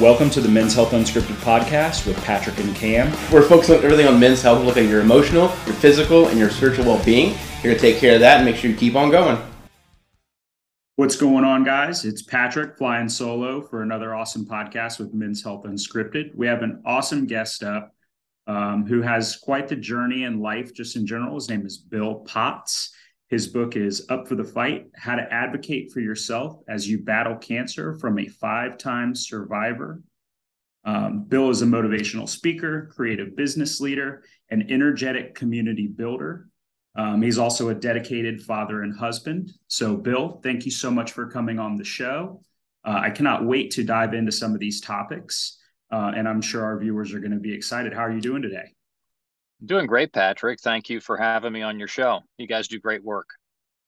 Welcome to the Men's Health Unscripted podcast with Patrick and Cam. We're focused on everything on men's health. Look at your emotional, your physical, and your spiritual well-being. Here to take care of that and make sure you keep on going. What's going on, guys? It's Patrick flying solo for another awesome podcast with Men's Health Unscripted. We have an awesome guest up um, who has quite the journey in life, just in general. His name is Bill Potts. His book is Up for the Fight How to Advocate for Yourself as You Battle Cancer from a Five Time Survivor. Um, Bill is a motivational speaker, creative business leader, and energetic community builder. Um, he's also a dedicated father and husband. So, Bill, thank you so much for coming on the show. Uh, I cannot wait to dive into some of these topics, uh, and I'm sure our viewers are going to be excited. How are you doing today? Doing great, Patrick. Thank you for having me on your show. You guys do great work.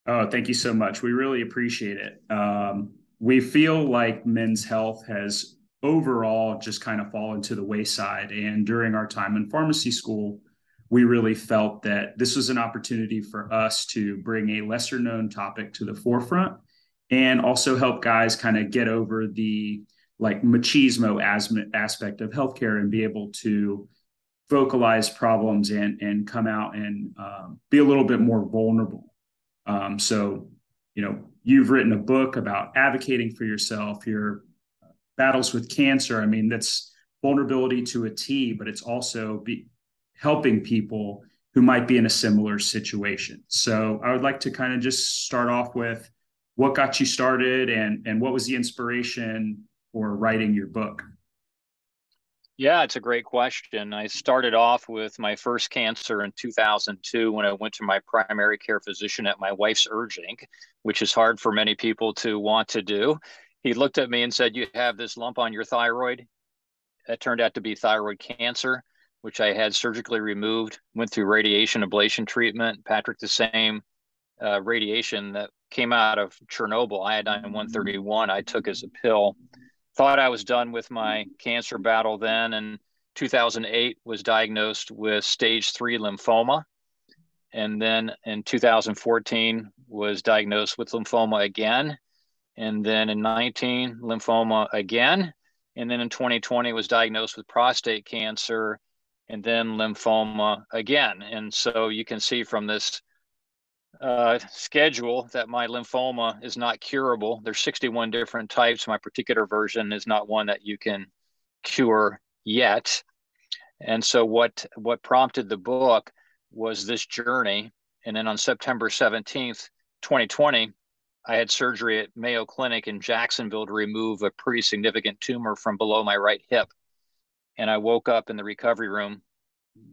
Oh, thank you so much. We really appreciate it. Um, we feel like men's health has overall just kind of fallen to the wayside. And during our time in pharmacy school, we really felt that this was an opportunity for us to bring a lesser known topic to the forefront and also help guys kind of get over the like machismo aspect of healthcare and be able to vocalize problems and and come out and um, be a little bit more vulnerable. Um, so, you know, you've written a book about advocating for yourself, your battles with cancer. I mean, that's vulnerability to a T, but it's also be helping people who might be in a similar situation. So, I would like to kind of just start off with what got you started and and what was the inspiration for writing your book. Yeah, it's a great question. I started off with my first cancer in 2002 when I went to my primary care physician at my wife's urging, which is hard for many people to want to do. He looked at me and said, You have this lump on your thyroid. It turned out to be thyroid cancer, which I had surgically removed, went through radiation ablation treatment. Patrick, the same uh, radiation that came out of Chernobyl, iodine 131, I took as a pill thought I was done with my cancer battle then. And 2008 was diagnosed with stage three lymphoma. And then in 2014 was diagnosed with lymphoma again. And then in 19, lymphoma again. And then in 2020 was diagnosed with prostate cancer and then lymphoma again. And so you can see from this uh, schedule that my lymphoma is not curable. There's 61 different types. My particular version is not one that you can cure yet. And so what what prompted the book was this journey. And then on September 17th, 2020, I had surgery at Mayo Clinic in Jacksonville to remove a pretty significant tumor from below my right hip. And I woke up in the recovery room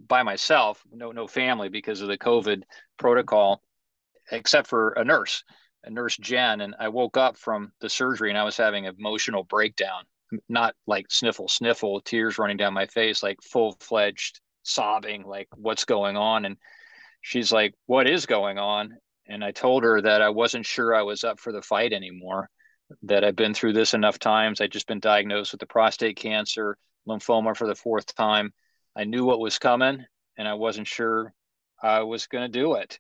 by myself, no no family because of the COVID protocol except for a nurse, a nurse Jen, and I woke up from the surgery and I was having an emotional breakdown, not like sniffle, sniffle, tears running down my face, like full fledged sobbing, like what's going on, and she's like, "What is going on?" And I told her that I wasn't sure I was up for the fight anymore. That I've been through this enough times. I'd just been diagnosed with the prostate cancer, lymphoma for the fourth time. I knew what was coming, and I wasn't sure I was going to do it.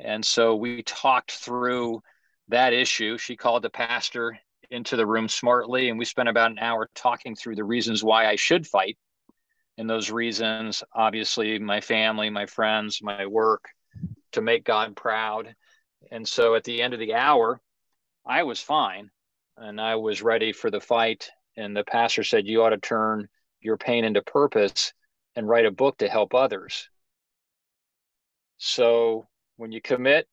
And so we talked through that issue. She called the pastor into the room smartly, and we spent about an hour talking through the reasons why I should fight. And those reasons, obviously, my family, my friends, my work, to make God proud. And so at the end of the hour, I was fine and I was ready for the fight. And the pastor said, You ought to turn your pain into purpose and write a book to help others. So when you commit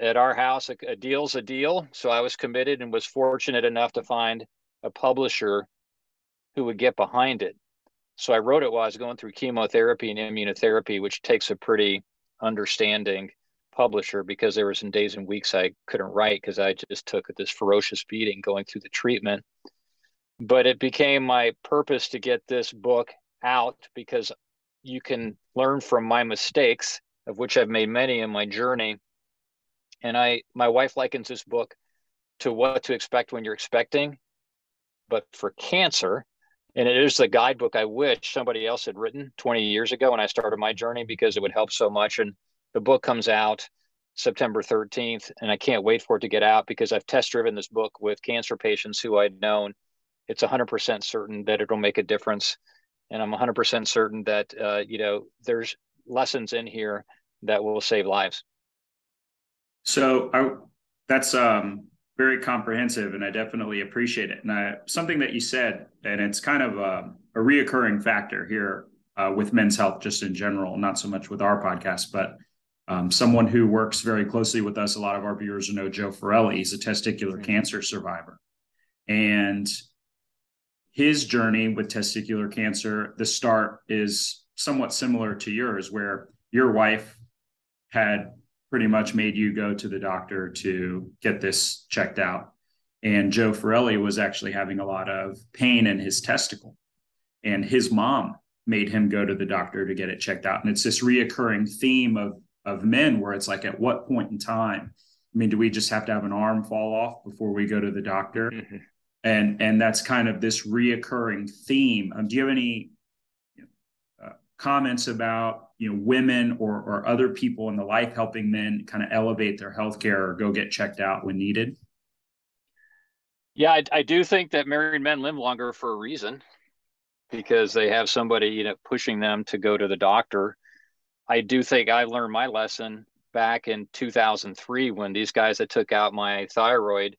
at our house, a, a deal's a deal. So I was committed and was fortunate enough to find a publisher who would get behind it. So I wrote it while I was going through chemotherapy and immunotherapy, which takes a pretty understanding publisher because there were some days and weeks I couldn't write because I just took this ferocious beating going through the treatment. But it became my purpose to get this book out because you can learn from my mistakes of which I've made many in my journey. And I, my wife likens this book to what to expect when you're expecting, but for cancer. And it is the guidebook I wish somebody else had written 20 years ago when I started my journey because it would help so much. And the book comes out September 13th, and I can't wait for it to get out because I've test driven this book with cancer patients who I'd known it's 100% certain that it'll make a difference. And I'm 100% certain that, uh, you know, there's lessons in here that will save lives. So I, that's um, very comprehensive, and I definitely appreciate it. And I, something that you said, and it's kind of a, a reoccurring factor here uh, with men's health, just in general, not so much with our podcast, but um, someone who works very closely with us. A lot of our viewers know Joe Forelli. He's a testicular cancer survivor, and his journey with testicular cancer, the start is somewhat similar to yours, where your wife had pretty much made you go to the doctor to get this checked out. And Joe Forelli was actually having a lot of pain in his testicle. And his mom made him go to the doctor to get it checked out. And it's this reoccurring theme of, of men where it's like, at what point in time? I mean, do we just have to have an arm fall off before we go to the doctor? Mm-hmm. And and that's kind of this reoccurring theme. Um, do you have any uh, comments about you know women or or other people in the life helping men kind of elevate their healthcare or go get checked out when needed? Yeah I, I do think that married men live longer for a reason because they have somebody you know pushing them to go to the doctor. I do think i learned my lesson back in 2003 when these guys that took out my thyroid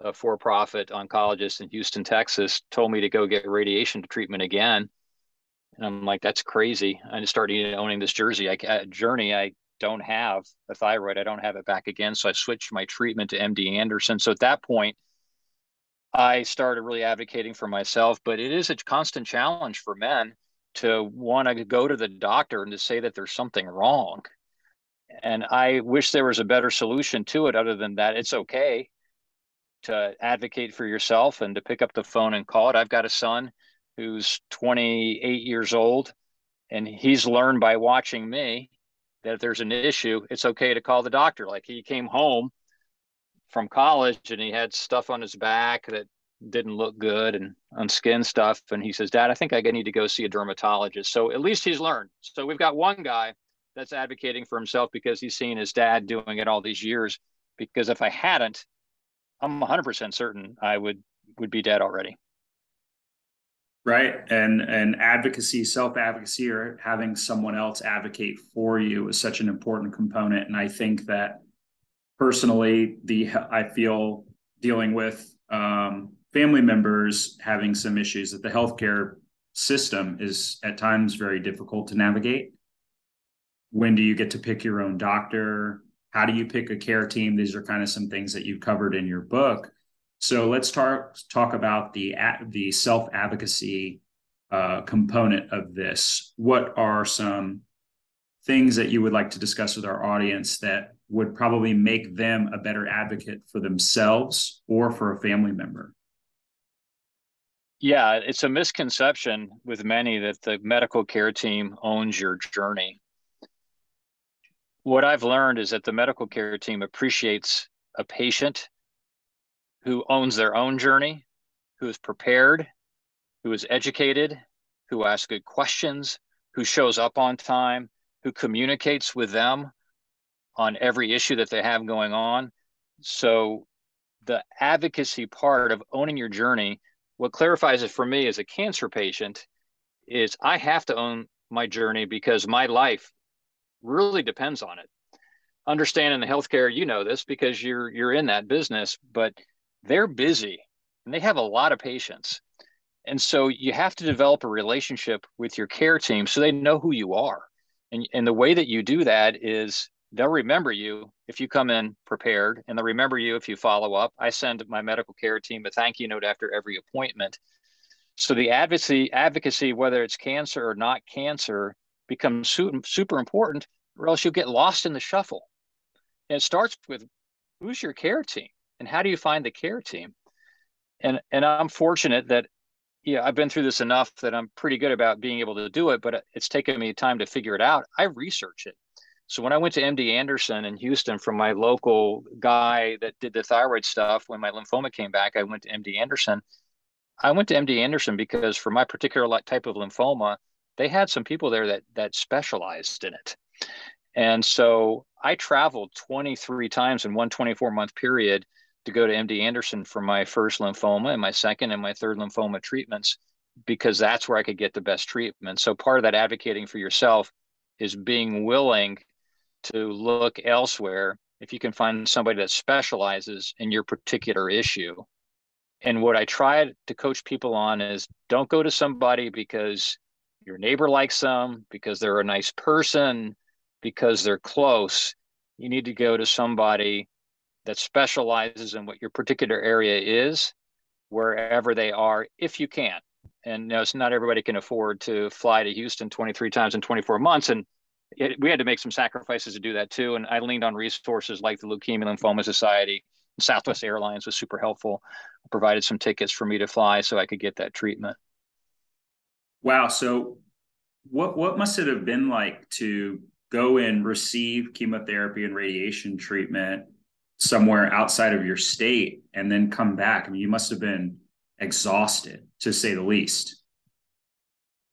a for-profit oncologist in houston texas told me to go get radiation treatment again and I'm like, that's crazy. I started owning this jersey. I, uh, journey. I don't have a thyroid. I don't have it back again. So I switched my treatment to MD Anderson. So at that point, I started really advocating for myself. But it is a constant challenge for men to want to go to the doctor and to say that there's something wrong. And I wish there was a better solution to it other than that it's okay to advocate for yourself and to pick up the phone and call it. I've got a son who's 28 years old, and he's learned by watching me that if there's an issue, it's okay to call the doctor. Like he came home from college and he had stuff on his back that didn't look good and on skin stuff. And he says, Dad, I think I need to go see a dermatologist. So at least he's learned. So we've got one guy that's advocating for himself because he's seen his dad doing it all these years. Because if I hadn't, I'm 100% certain I would would be dead already right? And and advocacy self advocacy or having someone else advocate for you is such an important component. And i think that personally the i feel dealing with um, family members having some issues that the healthcare system is at times very difficult to navigate. When do you get to pick your own doctor? How do you pick a care team? These are kind of some things that you've covered in your book so let's talk talk about the the self advocacy uh, component of this. What are some things that you would like to discuss with our audience that would probably make them a better advocate for themselves or for a family member? Yeah, it's a misconception with many that the medical care team owns your journey. What I've learned is that the medical care team appreciates a patient who owns their own journey, who is prepared, who is educated, who asks good questions, who shows up on time, who communicates with them on every issue that they have going on. So, the advocacy part of owning your journey, what clarifies it for me as a cancer patient is I have to own my journey because my life really depends on it. Understanding the healthcare, you know this because you're you're in that business, but they're busy and they have a lot of patients. And so you have to develop a relationship with your care team so they know who you are. And, and the way that you do that is they'll remember you if you come in prepared and they'll remember you if you follow up. I send my medical care team a thank you note after every appointment. So the advocacy, advocacy, whether it's cancer or not cancer, becomes su- super important, or else you'll get lost in the shuffle. And it starts with who's your care team? And how do you find the care team? And and i'm fortunate that yeah i've been through this enough that i'm pretty good about being able to do it but it's taken me time to figure it out. I research it. So when i went to md anderson in houston from my local guy that did the thyroid stuff when my lymphoma came back i went to md anderson. I went to md anderson because for my particular type of lymphoma they had some people there that that specialized in it. And so i traveled 23 times in one 24 month period to go to MD Anderson for my first lymphoma and my second and my third lymphoma treatments because that's where I could get the best treatment. So part of that advocating for yourself is being willing to look elsewhere if you can find somebody that specializes in your particular issue. And what I try to coach people on is don't go to somebody because your neighbor likes them, because they're a nice person, because they're close. You need to go to somebody that specializes in what your particular area is, wherever they are, if you can. And you know, it's not everybody can afford to fly to Houston 23 times in 24 months. And it, we had to make some sacrifices to do that too. And I leaned on resources like the Leukemia Lymphoma Society. Southwest Airlines was super helpful, provided some tickets for me to fly so I could get that treatment. Wow. So what what must it have been like to go and receive chemotherapy and radiation treatment somewhere outside of your state and then come back? I mean, you must have been exhausted to say the least.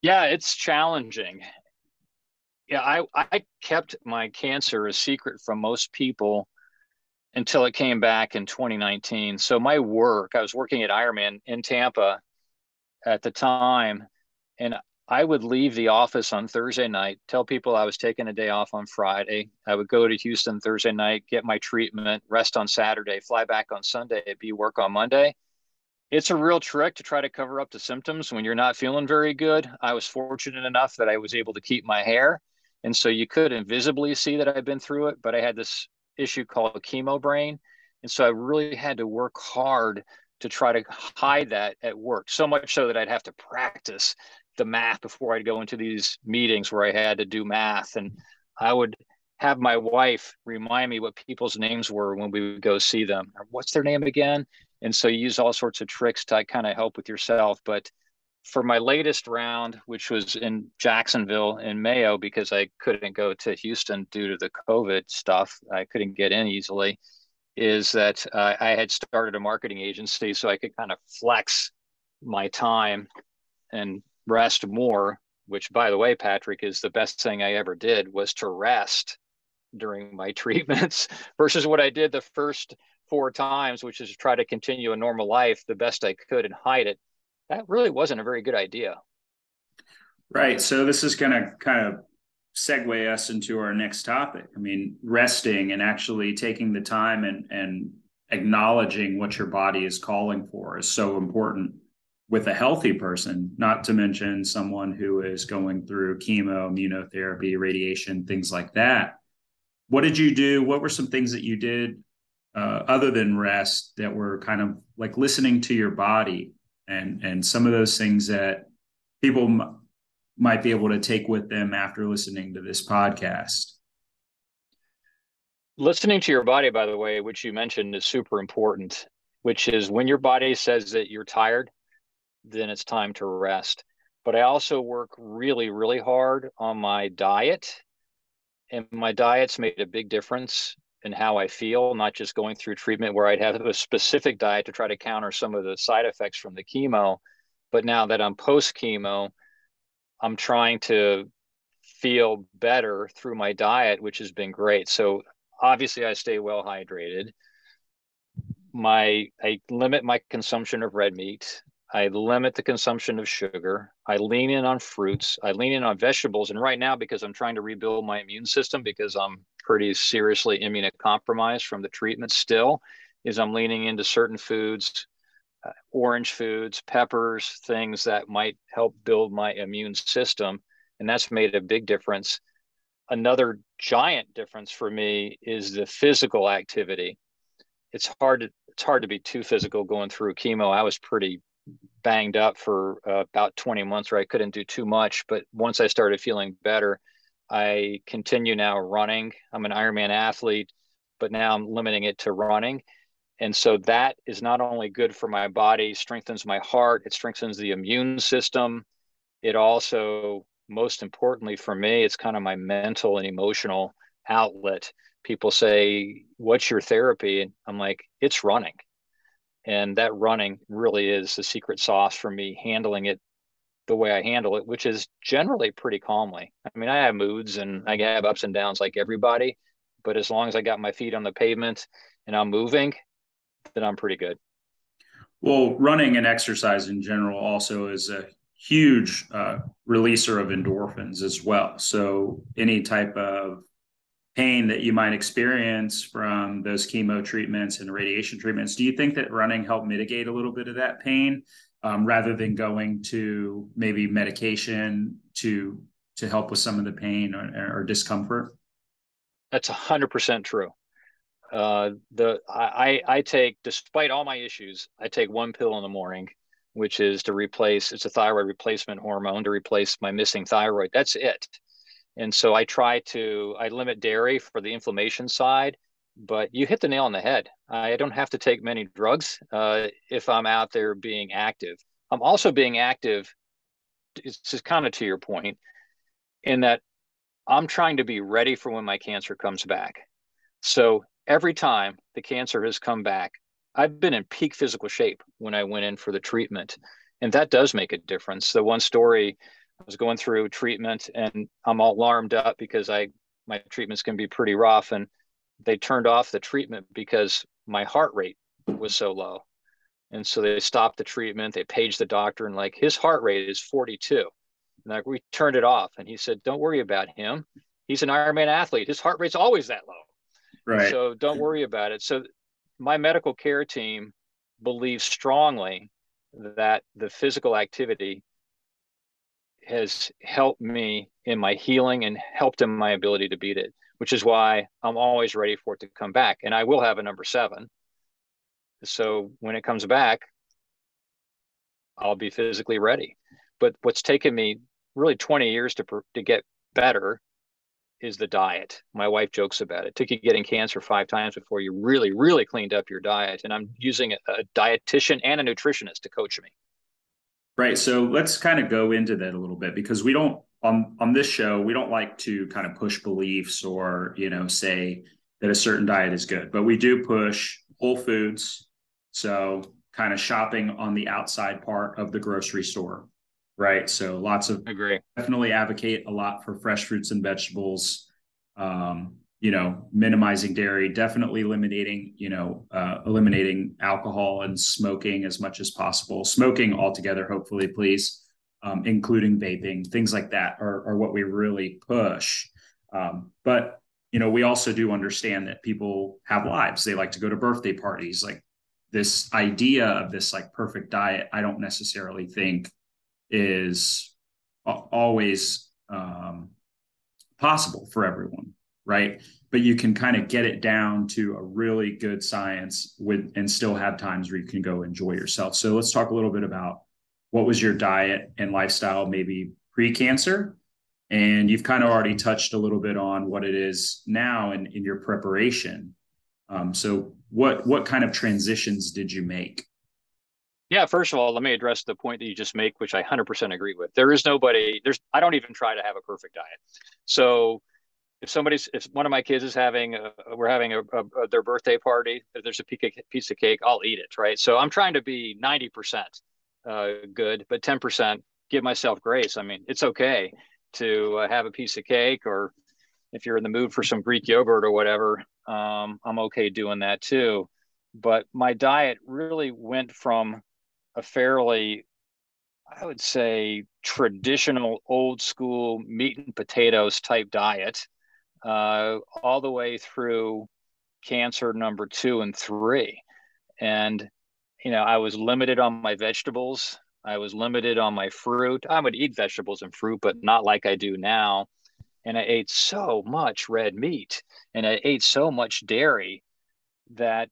Yeah, it's challenging. Yeah, I, I kept my cancer a secret from most people until it came back in 2019. So my work, I was working at Ironman in Tampa at the time, and I would leave the office on Thursday night, tell people I was taking a day off on Friday. I would go to Houston Thursday night, get my treatment, rest on Saturday, fly back on Sunday, be work on Monday. It's a real trick to try to cover up the symptoms when you're not feeling very good. I was fortunate enough that I was able to keep my hair. And so you could invisibly see that I've been through it, but I had this issue called chemo brain. And so I really had to work hard to try to hide that at work, so much so that I'd have to practice the math before I'd go into these meetings where I had to do math. And I would have my wife remind me what people's names were when we would go see them. What's their name again? And so you use all sorts of tricks to kind of help with yourself. But for my latest round, which was in Jacksonville in Mayo, because I couldn't go to Houston due to the COVID stuff, I couldn't get in easily. Is that uh, I had started a marketing agency so I could kind of flex my time and rest more. Which, by the way, Patrick, is the best thing I ever did was to rest during my treatments versus what I did the first four times, which is try to continue a normal life the best I could and hide it that really wasn't a very good idea. Right. So this is going to kind of segue us into our next topic. I mean, resting and actually taking the time and and acknowledging what your body is calling for is so important with a healthy person, not to mention someone who is going through chemo, immunotherapy, radiation, things like that. What did you do? What were some things that you did uh, other than rest that were kind of like listening to your body and and some of those things that people m- might be able to take with them after listening to this podcast listening to your body by the way which you mentioned is super important which is when your body says that you're tired then it's time to rest but i also work really really hard on my diet and my diet's made a big difference in how I feel, not just going through treatment where I'd have a specific diet to try to counter some of the side effects from the chemo. But now that I'm post chemo, I'm trying to feel better through my diet, which has been great. So obviously I stay well hydrated. My I limit my consumption of red meat. I limit the consumption of sugar. I lean in on fruits. I lean in on vegetables. And right now, because I'm trying to rebuild my immune system, because I'm pretty seriously immunocompromised from the treatment still, is I'm leaning into certain foods, uh, orange foods, peppers, things that might help build my immune system. And that's made a big difference. Another giant difference for me is the physical activity. It's hard to it's hard to be too physical going through chemo. I was pretty banged up for uh, about 20 months where I couldn't do too much. But once I started feeling better, I continue now running. I'm an Ironman athlete, but now I'm limiting it to running. And so that is not only good for my body, strengthens my heart, it strengthens the immune system. It also, most importantly for me, it's kind of my mental and emotional outlet. People say, What's your therapy? And I'm like, It's running and that running really is the secret sauce for me handling it the way I handle it, which is generally pretty calmly. I mean, I have moods and I have ups and downs like everybody, but as long as I got my feet on the pavement and I'm moving, then I'm pretty good. Well, running and exercise in general also is a huge uh, releaser of endorphins as well. So any type of pain that you might experience from those chemo treatments and radiation treatments, do you think that running helped mitigate a little bit of that pain um, rather than going to maybe medication to to help with some of the pain or, or discomfort? That's hundred percent true. Uh, the I I take despite all my issues, I take one pill in the morning, which is to replace it's a thyroid replacement hormone to replace my missing thyroid. That's it. And so I try to I limit dairy for the inflammation side, but you hit the nail on the head. I don't have to take many drugs uh, if I'm out there being active. I'm also being active. It's just kind of to your point, in that I'm trying to be ready for when my cancer comes back. So every time the cancer has come back, I've been in peak physical shape when I went in for the treatment. And that does make a difference. The one story I was going through treatment and I'm all alarmed up because I my treatments can be pretty rough and they turned off the treatment because my heart rate was so low. And so they stopped the treatment. They paged the doctor and like his heart rate is 42. And like we turned it off. And he said, Don't worry about him. He's an Ironman athlete. His heart rate's always that low. Right. So don't worry about it. So my medical care team believes strongly that the physical activity has helped me in my healing and helped in my ability to beat it, which is why I'm always ready for it to come back. And I will have a number seven. So when it comes back, I'll be physically ready. But what's taken me really 20 years to to get better is the diet. My wife jokes about it. it. Took you getting cancer five times before you really, really cleaned up your diet. And I'm using a, a dietitian and a nutritionist to coach me. Right. So let's kind of go into that a little bit because we don't on on this show we don't like to kind of push beliefs or you know say that a certain diet is good, but we do push whole foods. So kind of shopping on the outside part of the grocery store right? So lots of agree. Definitely advocate a lot for fresh fruits and vegetables. Um, you know, minimizing dairy, definitely eliminating, you know, uh, eliminating alcohol and smoking as much as possible. Smoking altogether, hopefully, please, um, including vaping, things like that are, are what we really push. Um, but you know, we also do understand that people have lives. They like to go to birthday parties. Like this idea of this like perfect diet, I don't necessarily think is always um, possible for everyone, right? But you can kind of get it down to a really good science with and still have times where you can go enjoy yourself. So let's talk a little bit about what was your diet and lifestyle maybe pre-cancer and you've kind of already touched a little bit on what it is now in, in your preparation um, so what what kind of transitions did you make yeah, first of all, let me address the point that you just make, which I 100% agree with. There is nobody, there's, I don't even try to have a perfect diet. So if somebody's, if one of my kids is having, a, we're having a, a, their birthday party, if there's a piece of cake, I'll eat it, right? So I'm trying to be 90% uh, good, but 10% give myself grace. I mean, it's okay to uh, have a piece of cake or if you're in the mood for some Greek yogurt or whatever, um, I'm okay doing that too. But my diet really went from a fairly, I would say, traditional, old school meat and potatoes type diet, uh, all the way through cancer number two and three. And, you know, I was limited on my vegetables. I was limited on my fruit. I would eat vegetables and fruit, but not like I do now. And I ate so much red meat and I ate so much dairy that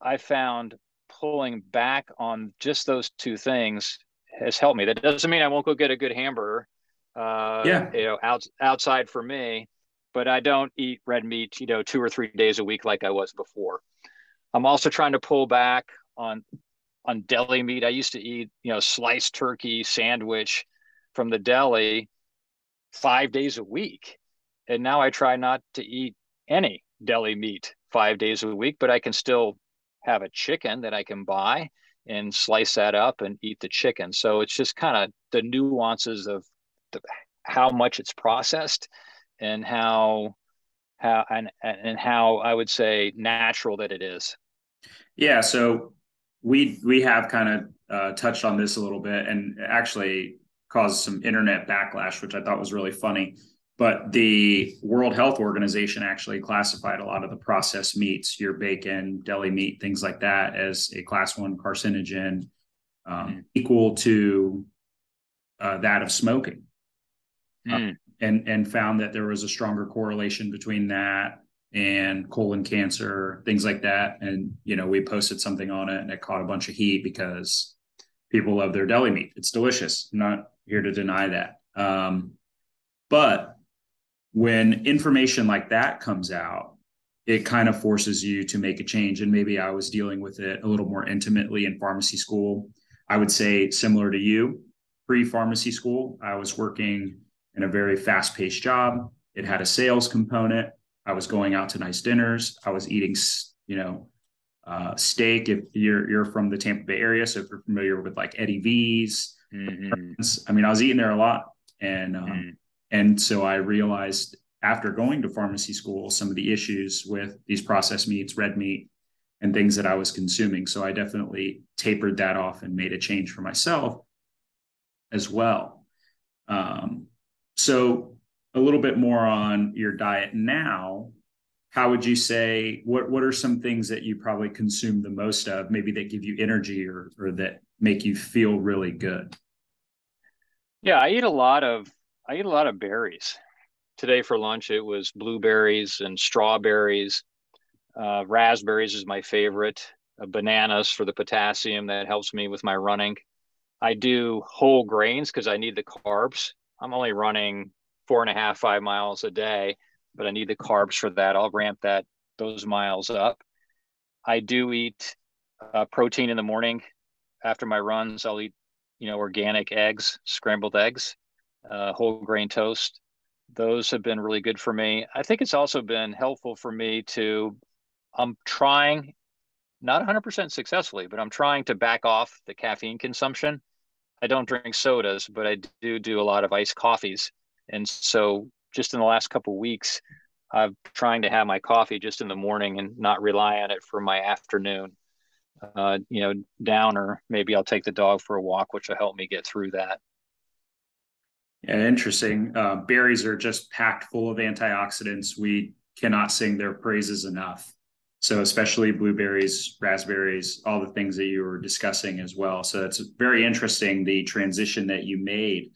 I found pulling back on just those two things has helped me. That doesn't mean I won't go get a good hamburger. Uh, yeah. You know, out, outside for me, but I don't eat red meat, you know, two or three days a week like I was before. I'm also trying to pull back on on deli meat. I used to eat, you know, sliced turkey sandwich from the deli five days a week. And now I try not to eat any deli meat five days a week, but I can still have a chicken that I can buy and slice that up and eat the chicken. So it's just kind of the nuances of the, how much it's processed and how how and and how I would say natural that it is. Yeah, so we we have kind of uh, touched on this a little bit, and actually caused some internet backlash, which I thought was really funny. But the World Health Organization actually classified a lot of the processed meats, your bacon, deli meat, things like that, as a class one carcinogen, um, mm. equal to uh, that of smoking, mm. uh, and and found that there was a stronger correlation between that and colon cancer, things like that. And you know, we posted something on it, and it caught a bunch of heat because people love their deli meat. It's delicious. I'm not here to deny that. Um, but when information like that comes out, it kind of forces you to make a change. And maybe I was dealing with it a little more intimately in pharmacy school. I would say similar to you, pre pharmacy school, I was working in a very fast paced job. It had a sales component. I was going out to nice dinners. I was eating, you know, uh, steak. If you're you're from the Tampa Bay area, so if you're familiar with like Eddie V's, mm-hmm. I mean, I was eating there a lot, and um, mm. and so I realized after going to pharmacy school some of the issues with these processed meats, red meat, and things that I was consuming. So I definitely tapered that off and made a change for myself as well. Um, so a little bit more on your diet now. How would you say what what are some things that you probably consume the most of maybe that give you energy or or that make you feel really good? Yeah i eat a lot of i eat a lot of berries. Today for lunch it was blueberries and strawberries. Uh, raspberries is my favorite. Uh, bananas for the potassium that helps me with my running. I do whole grains because i need the carbs i'm only running four and a half five miles a day but I need the carbs for that. I'll ramp that those miles up. I do eat uh, protein in the morning after my runs. I'll eat, you know, organic eggs, scrambled eggs, uh, whole grain toast. Those have been really good for me. I think it's also been helpful for me to. I'm trying, not 100% successfully, but I'm trying to back off the caffeine consumption. I don't drink sodas, but I do do a lot of iced coffees, and so just in the last couple weeks, I'm trying to have my coffee just in the morning and not rely on it for my afternoon. Uh, you know, down or maybe I'll take the dog for a walk, which will help me get through that. Yeah, interesting. Uh, berries are just packed full of antioxidants. We cannot sing their praises enough. So, especially blueberries, raspberries, all the things that you were discussing as well. So, it's very interesting the transition that you made.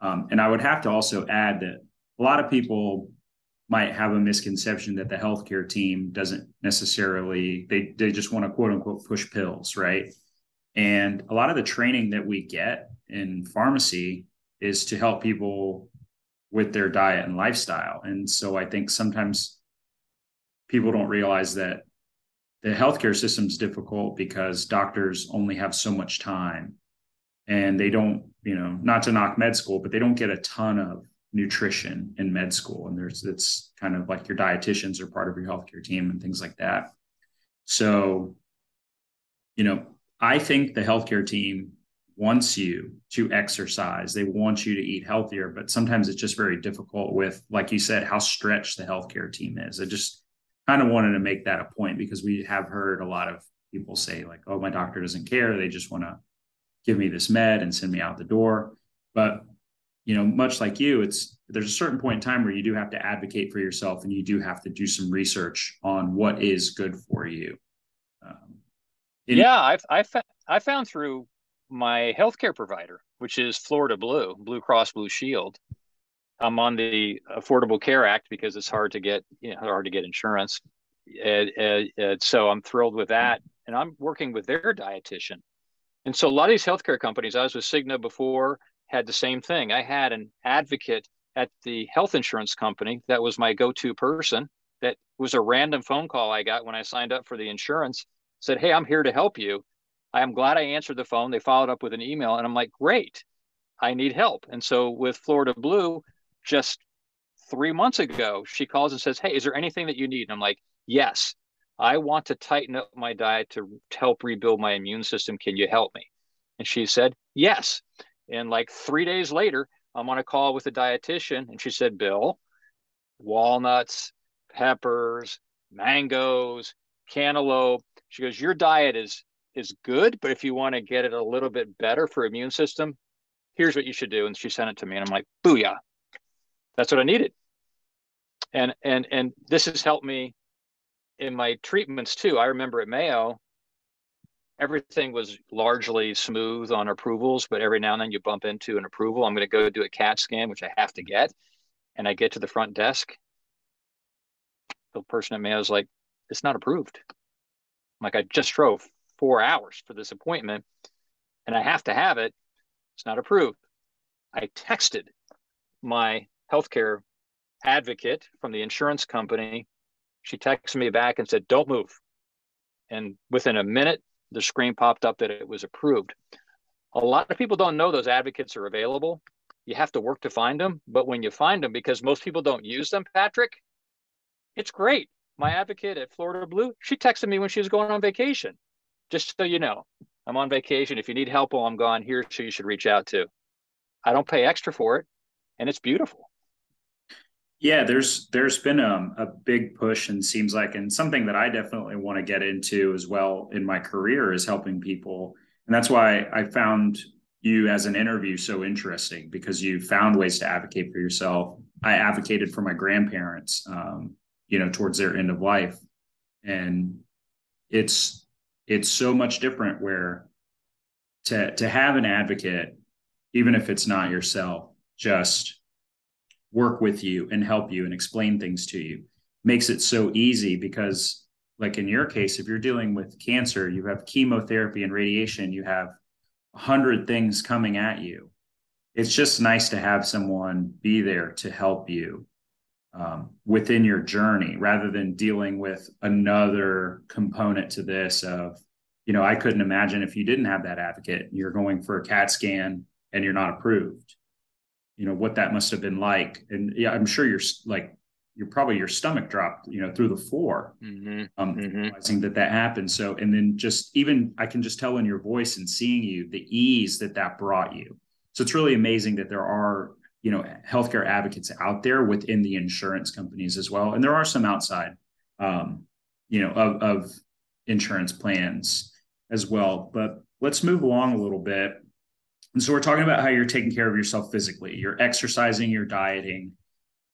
Um, and I would have to also add that a lot of people might have a misconception that the healthcare team doesn't necessarily they they just want to quote unquote push pills, right? And a lot of the training that we get in pharmacy is to help people with their diet and lifestyle. And so I think sometimes people don't realize that the healthcare system is difficult because doctors only have so much time. And they don't, you know, not to knock med school, but they don't get a ton of nutrition in med school. And there's it's kind of like your dietitians are part of your healthcare team and things like that. So you know i think the healthcare team wants you to exercise. They want you to eat healthier but sometimes it's just very difficult with like you said how stretched the healthcare team is. It just kind of wanted to make that a point because we have heard a lot of people say like oh my doctor doesn't care they just want to give me this med and send me out the door but you know, much like you, it's there's a certain point in time where you do have to advocate for yourself and you do have to do some research on what is good for you. Um, in- yeah, I've, I've, I found through my healthcare provider, which is Florida Blue, Blue Cross Blue Shield. I'm on the Affordable Care Act because it's hard to get, you know, hard to get insurance. And, and, and so I'm thrilled with that. And I'm working with their dietitian. And so a lot of these healthcare companies, I was with Cigna before, had the same thing. I had an advocate at the health insurance company that was my go-to person. That was a random phone call I got when I signed up for the insurance. Said, "Hey, I'm here to help you." I am glad I answered the phone. They followed up with an email, and I'm like, "Great, I need help." And so with Florida Blue, just three months ago, she calls and says, "Hey, is there anything that you need?" And I'm like, "Yes, I want to tighten up my diet to help rebuild my immune system. Can you help me?" And she said, "Yes." And like three days later, I'm on a call with a dietitian, and she said, Bill, walnuts, peppers, mangoes, cantaloupe. She goes, Your diet is is good, but if you want to get it a little bit better for immune system, here's what you should do. And she sent it to me, and I'm like, booyah. That's what I needed. And and and this has helped me in my treatments too. I remember at Mayo, everything was largely smooth on approvals, but every now and then you bump into an approval. I'm going to go do a CAT scan, which I have to mm-hmm. get. And I get to the front desk. The person at Mayo is like, it's not approved. I'm like, I just drove four hours for this appointment and I have to have it. It's not approved. I texted my healthcare advocate from the insurance company. She texted me back and said, Don't move. And within a minute, the screen popped up that it was approved. A lot of people don't know those advocates are available. You have to work to find them. But when you find them, because most people don't use them, Patrick, it's great. My advocate at Florida Blue, she texted me when she was going on vacation. Just so you know, I'm on vacation. If you need help while I'm gone, here's who you should reach out to. I don't pay extra for it, and it's beautiful. Yeah, there's there's been a, um, a big push and seems like and something that I definitely want to get into as well in my career is helping people. And that's why I found you as an interview so interesting because you found ways to advocate for yourself. I advocated for my grandparents, um, you know, towards their end of life, and it's it's so much different where to to have an advocate, even if it's not yourself, just work with you and help you and explain things to you. Makes it so easy because like in your case if you're dealing with cancer you have chemotherapy and radiation you have a hundred things coming at you. It's just nice to have someone be there to help you um, within your journey rather than dealing with another component to this of you know i couldn't imagine if you didn't have that advocate you're going for a cat scan and you're not approved you know what that must have been like. And yeah i'm sure you're like you're probably your stomach dropped you know through the floor mm-hmm. um mm-hmm. realizing that that happened. So and then just even i can just tell in your voice and seeing you the ease that that brought you. So it's really amazing that there are you know healthcare advocates out there within the insurance companies as well. And there are some outside um you know of, of insurance plans as well. But let's move along a little bit and so we're talking about how you're taking care of yourself physically, you're exercising, you're dieting,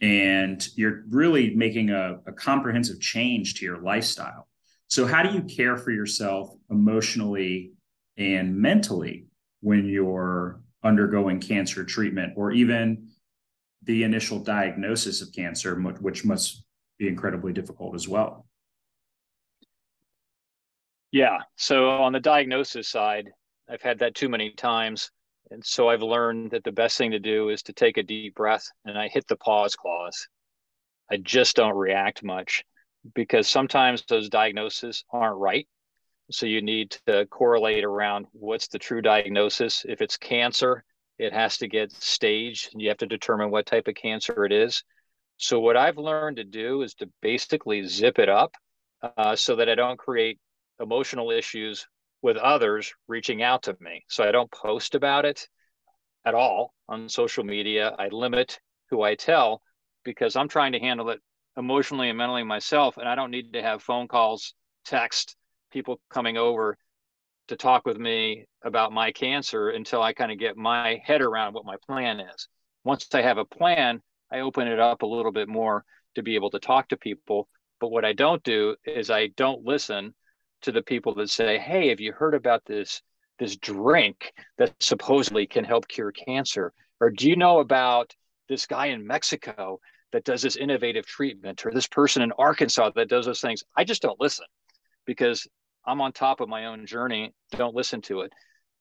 and you're really making a, a comprehensive change to your lifestyle. So, how do you care for yourself emotionally and mentally when you're undergoing cancer treatment or even the initial diagnosis of cancer, which must be incredibly difficult as well? Yeah. So, on the diagnosis side, I've had that too many times. And so I've learned that the best thing to do is to take a deep breath and I hit the pause clause. I just don't react much because sometimes those diagnoses aren't right. So you need to correlate around what's the true diagnosis. If it's cancer, it has to get staged. and You have to determine what type of cancer it is. So what I've learned to do is to basically zip it up uh, so that I don't create emotional issues with others reaching out to me. So I don't post about it at all on social media. I limit who I tell because I'm trying to handle it emotionally and mentally myself. And I don't need to have phone calls, text, people coming over to talk with me about my cancer until I kind of get my head around what my plan is. Once I have a plan, I open it up a little bit more to be able to talk to people. But what I don't do is I don't listen to the people that say, "Hey, have you heard about this this drink that supposedly can help cure cancer?" Or do you know about this guy in Mexico that does this innovative treatment or this person in Arkansas that does those things? I just don't listen because I'm on top of my own journey, don't listen to it.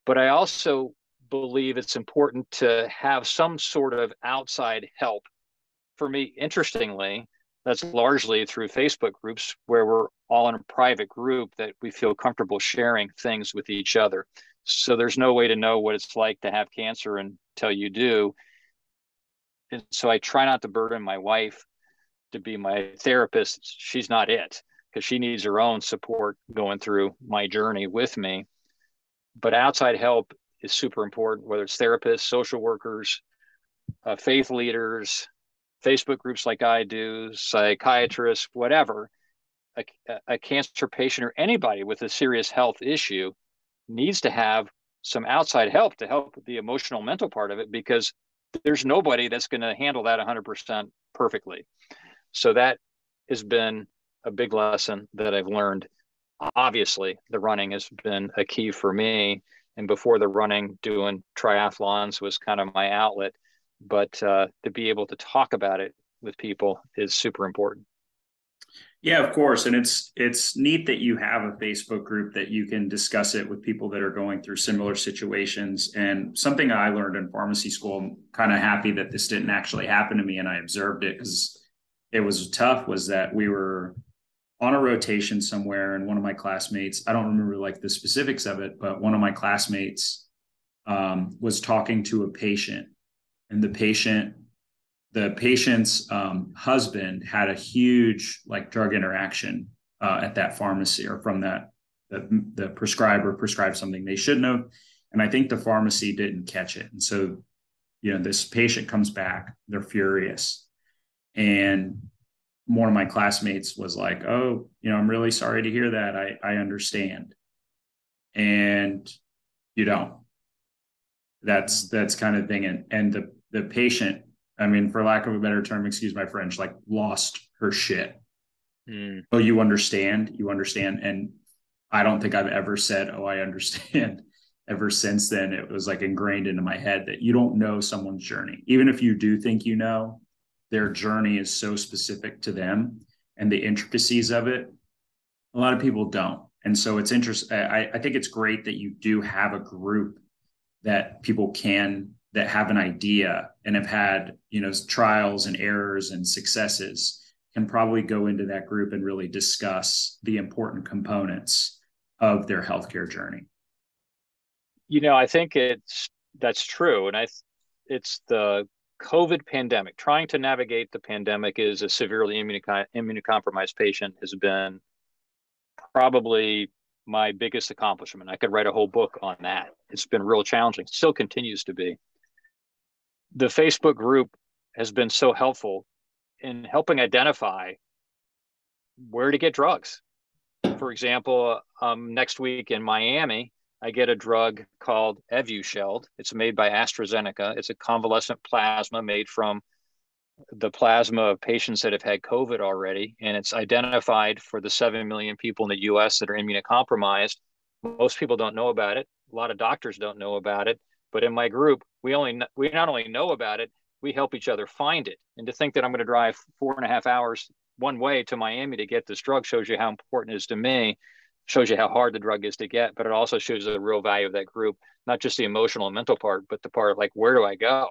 But I also believe it's important to have some sort of outside help. For me, interestingly, that's largely through Facebook groups where we're all in a private group that we feel comfortable sharing things with each other. So there's no way to know what it's like to have cancer until you do. And so I try not to burden my wife to be my therapist. She's not it because she needs her own support going through my journey with me. But outside help is super important, whether it's therapists, social workers, uh, faith leaders, Facebook groups like I do, psychiatrists, whatever. a, a cancer patient or anybody with a serious health issue needs to have some outside help to help the emotional mental part of it because there's nobody that's going to handle that 100% perfectly. So that has been a big lesson that I've learned. Obviously, the running has been a key for me. And before the running, doing triathlons was kind of my outlet. But uh, to be able to talk about it with people is super important. Yeah, of course, and it's it's neat that you have a Facebook group that you can discuss it with people that are going through similar situations. And something I learned in pharmacy school, I'm kind of happy that this didn't actually happen to me, and I observed it because it was tough. Was that we were on a rotation somewhere, and one of my classmates, I don't remember like the specifics of it, but one of my classmates um, was talking to a patient, and the patient the patient's um, husband had a huge like drug interaction uh, at that pharmacy or from that the, the prescriber prescribed something they shouldn't have. And i think the pharmacy didn't catch it. And so you know this patient comes back they're furious. And one of my classmates was like oh you know i'm really sorry to hear that. I i understand. And you don't that's that's kind of thing. And and the the patient I mean, for lack of a better term, excuse my French, like lost her shit. Mm. Oh, you understand? You understand? And I don't think I've ever said, Oh, I understand. Ever since then, it was like ingrained into my head that you don't know someone's journey. Even if you do think you know, their journey is so specific to them and the intricacies of it. A lot of people don't. And so it's interesting. I, I think it's great that you do have a group that people can that have an idea and have had you know trials and errors and successes can probably go into that group and really discuss the important components of their healthcare journey. You know i think it's that's true. And i it's the covid pandemic trying to navigate the pandemic as a severely immunocompromised patient has been probably my biggest accomplishment. I could write a whole book on that. It's been real challenging. Still continues to be the Facebook group has been so helpful in helping identify where to get drugs. For example, um, next week in Miami, I get a drug called Evusheld. It's made by AstraZeneca. It's a convalescent plasma made from the plasma of patients that have had COVID already, and it's identified for the 7 million people in the US that are immunocompromised. Most people don't know about it. A lot of doctors don't know about it. But in my group, we only we not only know about it, we help each other find it. And to think that I'm going to drive four and a half hours one way to Miami to get this drug shows you how important it is to me, shows you how hard the drug is to get, but it also shows the real value of that group, not just the emotional and mental part, but the part like where do I go?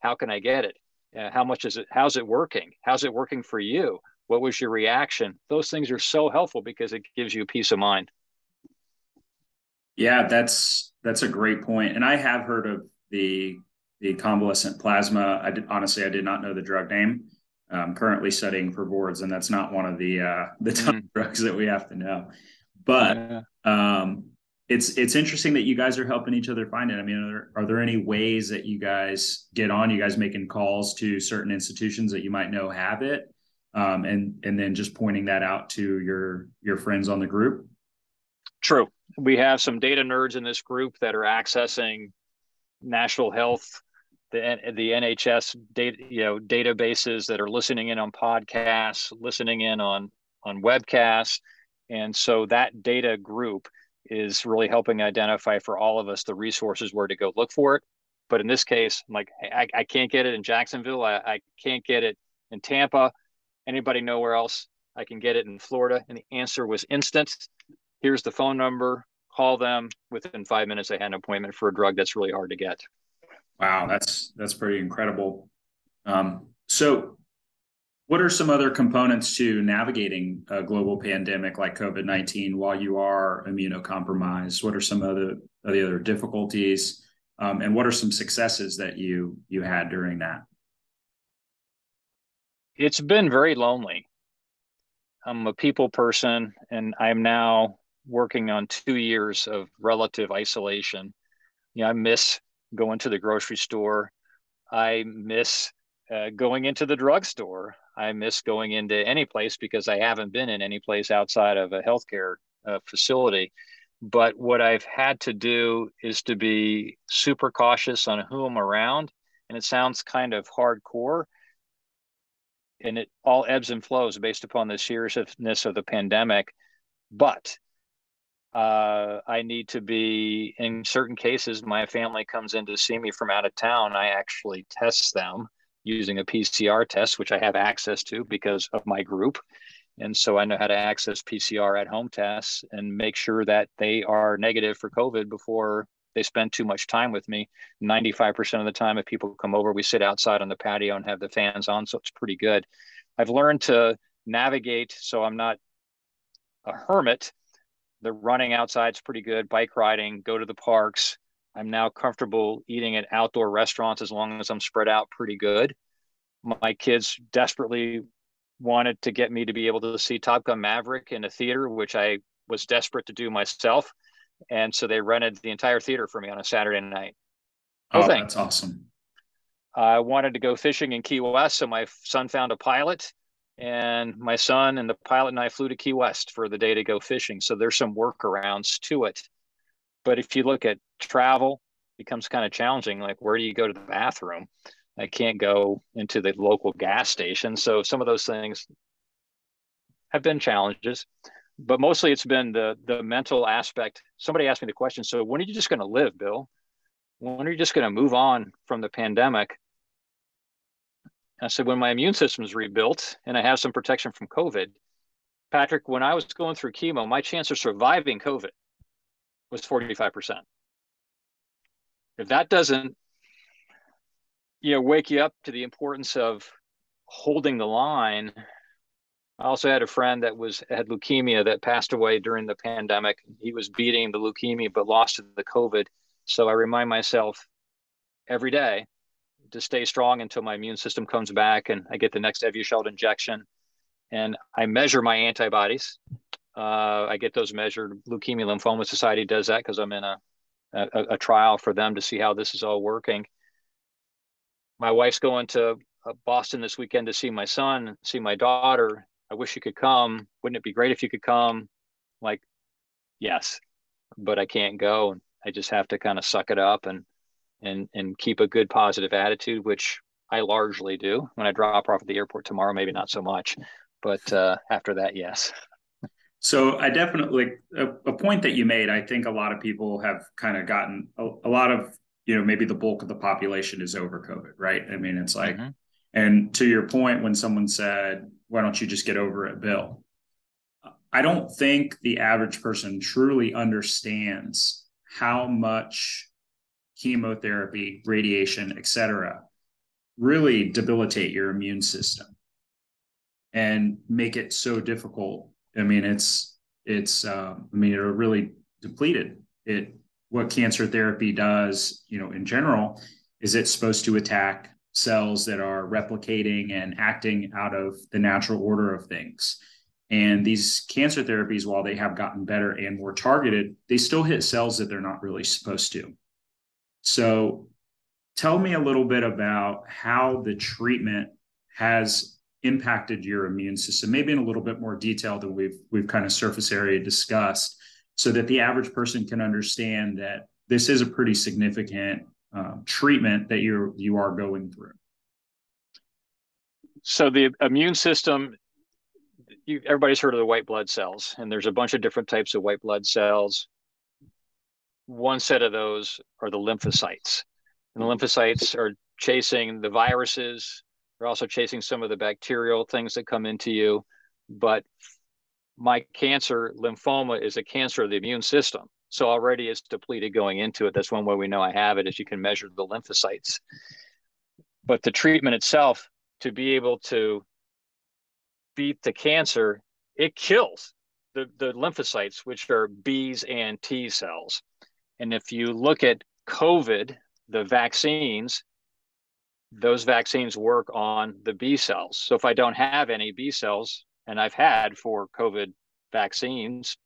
How can I get it? Uh, how much is it? How's it working? How's it working for you? What was your reaction? Those things are so helpful because it gives you peace of mind. Yeah, that's that's a great point. And I have heard of the the convalescent plasma. I did honestly I did not know the drug name. I'm currently studying for boards, and that's not one of the uh, the top mm. drugs that we have to know. But yeah. um, it's it's interesting that you guys are helping each other find it. I mean, are there, are there any ways that you guys get on? You guys making calls to certain institutions that you might know have it, um, and and then just pointing that out to your your friends on the group. True. We have some data nerds in this group that are accessing national health, the the NHS data, you know, databases that are listening in on podcasts, listening in on on webcasts, and so that data group is really helping identify for all of us the resources where to go look for it. But in this case, I'm like, I, I can't get it in Jacksonville. I, I can't get it in Tampa. Anybody know where else I can get it in Florida? And the answer was instant here's the phone number, call them. Within five minutes, they had an appointment for a drug that's really hard to get. Wow, that's that's pretty incredible. Um, so, what are some other components to navigating a global pandemic like COVID nineteen while you are immunocompromised? What are some other of the other difficulties, um, and what are some successes that you you had during that? It's been very lonely. I'm a people person, and I'm now working on two years of relative isolation. You know, I miss going to the grocery store. I miss uh, going into the drugstore. I miss going into any place because I haven't been in any place outside of a healthcare uh, facility. But what I've had to do is to be super cautious on who I'm around. And it sounds kind of hardcore. And it all ebbs and flows based upon the seriousness of the pandemic. But uh, I need to be, in certain cases, my family comes in to see me from out of town. I actually test them using a PCR test, which I have access to because of my group. And so I know how to access PCR at home tests and make sure that they are negative for COVID before they spend too much time with me. 95% of the time, if people come over, we sit outside on the patio and have the fans on. So it's pretty good. I've learned to navigate so I'm not a hermit. The running outside is pretty good, bike riding, go to the parks. I'm now comfortable eating at outdoor restaurants as long as I'm spread out pretty good. My kids desperately wanted to get me to be able to see Top Gun Maverick in a theater, which I was desperate to do myself. And so they rented the entire theater for me on a Saturday night. Oh, that's awesome. I wanted to go fishing in Key West. So my son found a pilot, and my son and the pilot and I flew to Key West for the day to go fishing. So there's some workarounds to it. But if you look at travel, becomes kind of challenging. Like, where do you go to the bathroom? I can't go into the local gas station. So some of those things have been challenges, but mostly it's been the the mental aspect. Somebody asked me the question, so when are you just going to live, Bill? When are you just going to move on from the pandemic? I said, when my immune system is rebuilt and I have some protection from COVID. Patrick, when I was going through chemo, my chance of surviving COVID was 45%. If that doesn't you know wake you up to the importance of holding the line i also had a friend that was had leukemia that passed away during the pandemic he was beating the leukemia but lost to the covid so i remind myself every day to stay strong until my immune system comes back and i get the next evusheld injection and i measure my antibodies uh, i get those measured leukemia lymphoma society does that because i'm in a, a, a trial for them to see how this is all working my wife's going to uh, Boston this weekend to see my son, see my daughter. I wish you could come. Wouldn't it be great if you could come? Like, yes, but I can't go. And I just have to kind of suck it up and and and keep a good positive attitude, which I largely do. When I drop off at the airport tomorrow, maybe not so much, but uh, after that, yes. So I definitely a, a, point that you made. I think a lot of people have kind of gotten a, a lot of you know maybe the bulk of the population is over covid right i mean it's like mm-hmm. and to your point when someone said why don't you just get over it bill i don't think the average person truly understands how much chemotherapy radiation etc really debilitate your immune system and make it so difficult i mean it's it's um, i mean it really depleted it what cancer therapy does, you know, in general, is it's supposed to attack cells that are replicating and acting out of the natural order of things. And these cancer therapies, while they have gotten better and more targeted, they still hit cells that they're not really supposed to. So, tell me a little bit about how the treatment has impacted your immune system, maybe in a little bit more detail than we've we've kind of surface area discussed so that the average person can understand that this is a pretty significant uh, treatment that you're you are going through. So the immune system, you, everybody's heard of the white blood cells, and there's a bunch of different types of white blood cells. One set of those are the lymphocytes, and the mm-hmm. lymphocytes are chasing the viruses. They're also chasing some of the bacterial things that come into you, but my cancer lymphoma is a cancer of the immune system. So already it's depleted going into it. That's one way we know I have it is you can measure the lymphocytes. But the treatment itself, to be able to beat the cancer, it kills the, the lymphocytes, which are B's and T cells. And if you look at COVID, the vaccines, those vaccines work on the B cells. So if I don't have any B cells, and I've had for COVID vaccines.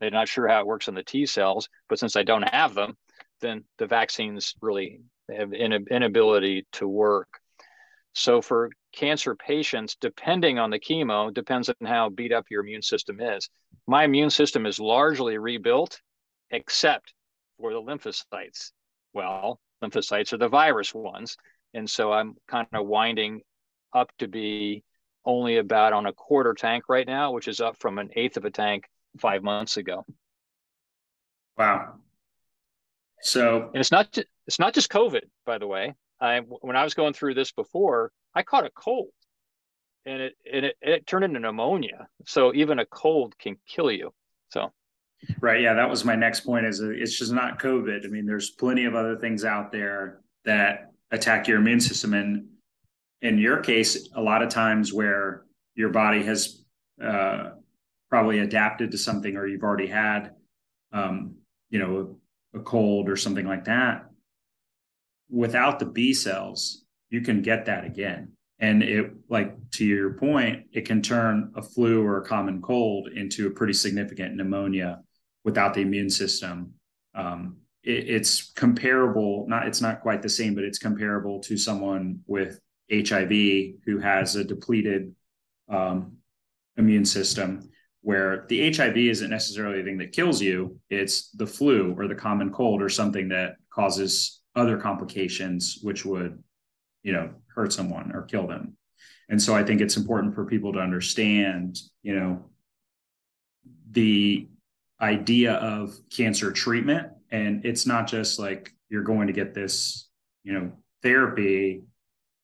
They're not sure how it works on the T cells, but since I don't have them, then the vaccines really have an inability to work. So for cancer patients, depending on the chemo, depends on how beat up your immune system is. My immune system is largely rebuilt, except for the lymphocytes. Well, lymphocytes are the virus ones. And so I'm kind of winding up to be only about on a quarter tank right now, which is up from an eighth of a tank five months ago. Wow. So and it's not it's not just COVID, by the way. I when I was going through this before, I caught a cold, and it and it, it turned into pneumonia. So even a cold can kill you. So. Right. Yeah, that was my next point. Is it's just not COVID. I mean, there's plenty of other things out there that attack your immune system, and in your case, a lot of times where your body has uh, probably adapted to something, or you've already had, um, you know, a, a cold or something like that. Without the B cells, you can get that again. And it, like to your point, it can turn a flu or a common cold into a pretty significant pneumonia without the immune system. Um, it, it's comparable, not it's not quite the same, but it's comparable to someone with HIV who has a depleted um, immune system, where the HIV isn't necessarily the thing that kills you, it's the flu or the common cold or something that causes other complications, which would, you know, hurt someone or kill them. And so I think it's important for people to understand, you know, the idea of cancer treatment. And it's not just like you're going to get this, you know, therapy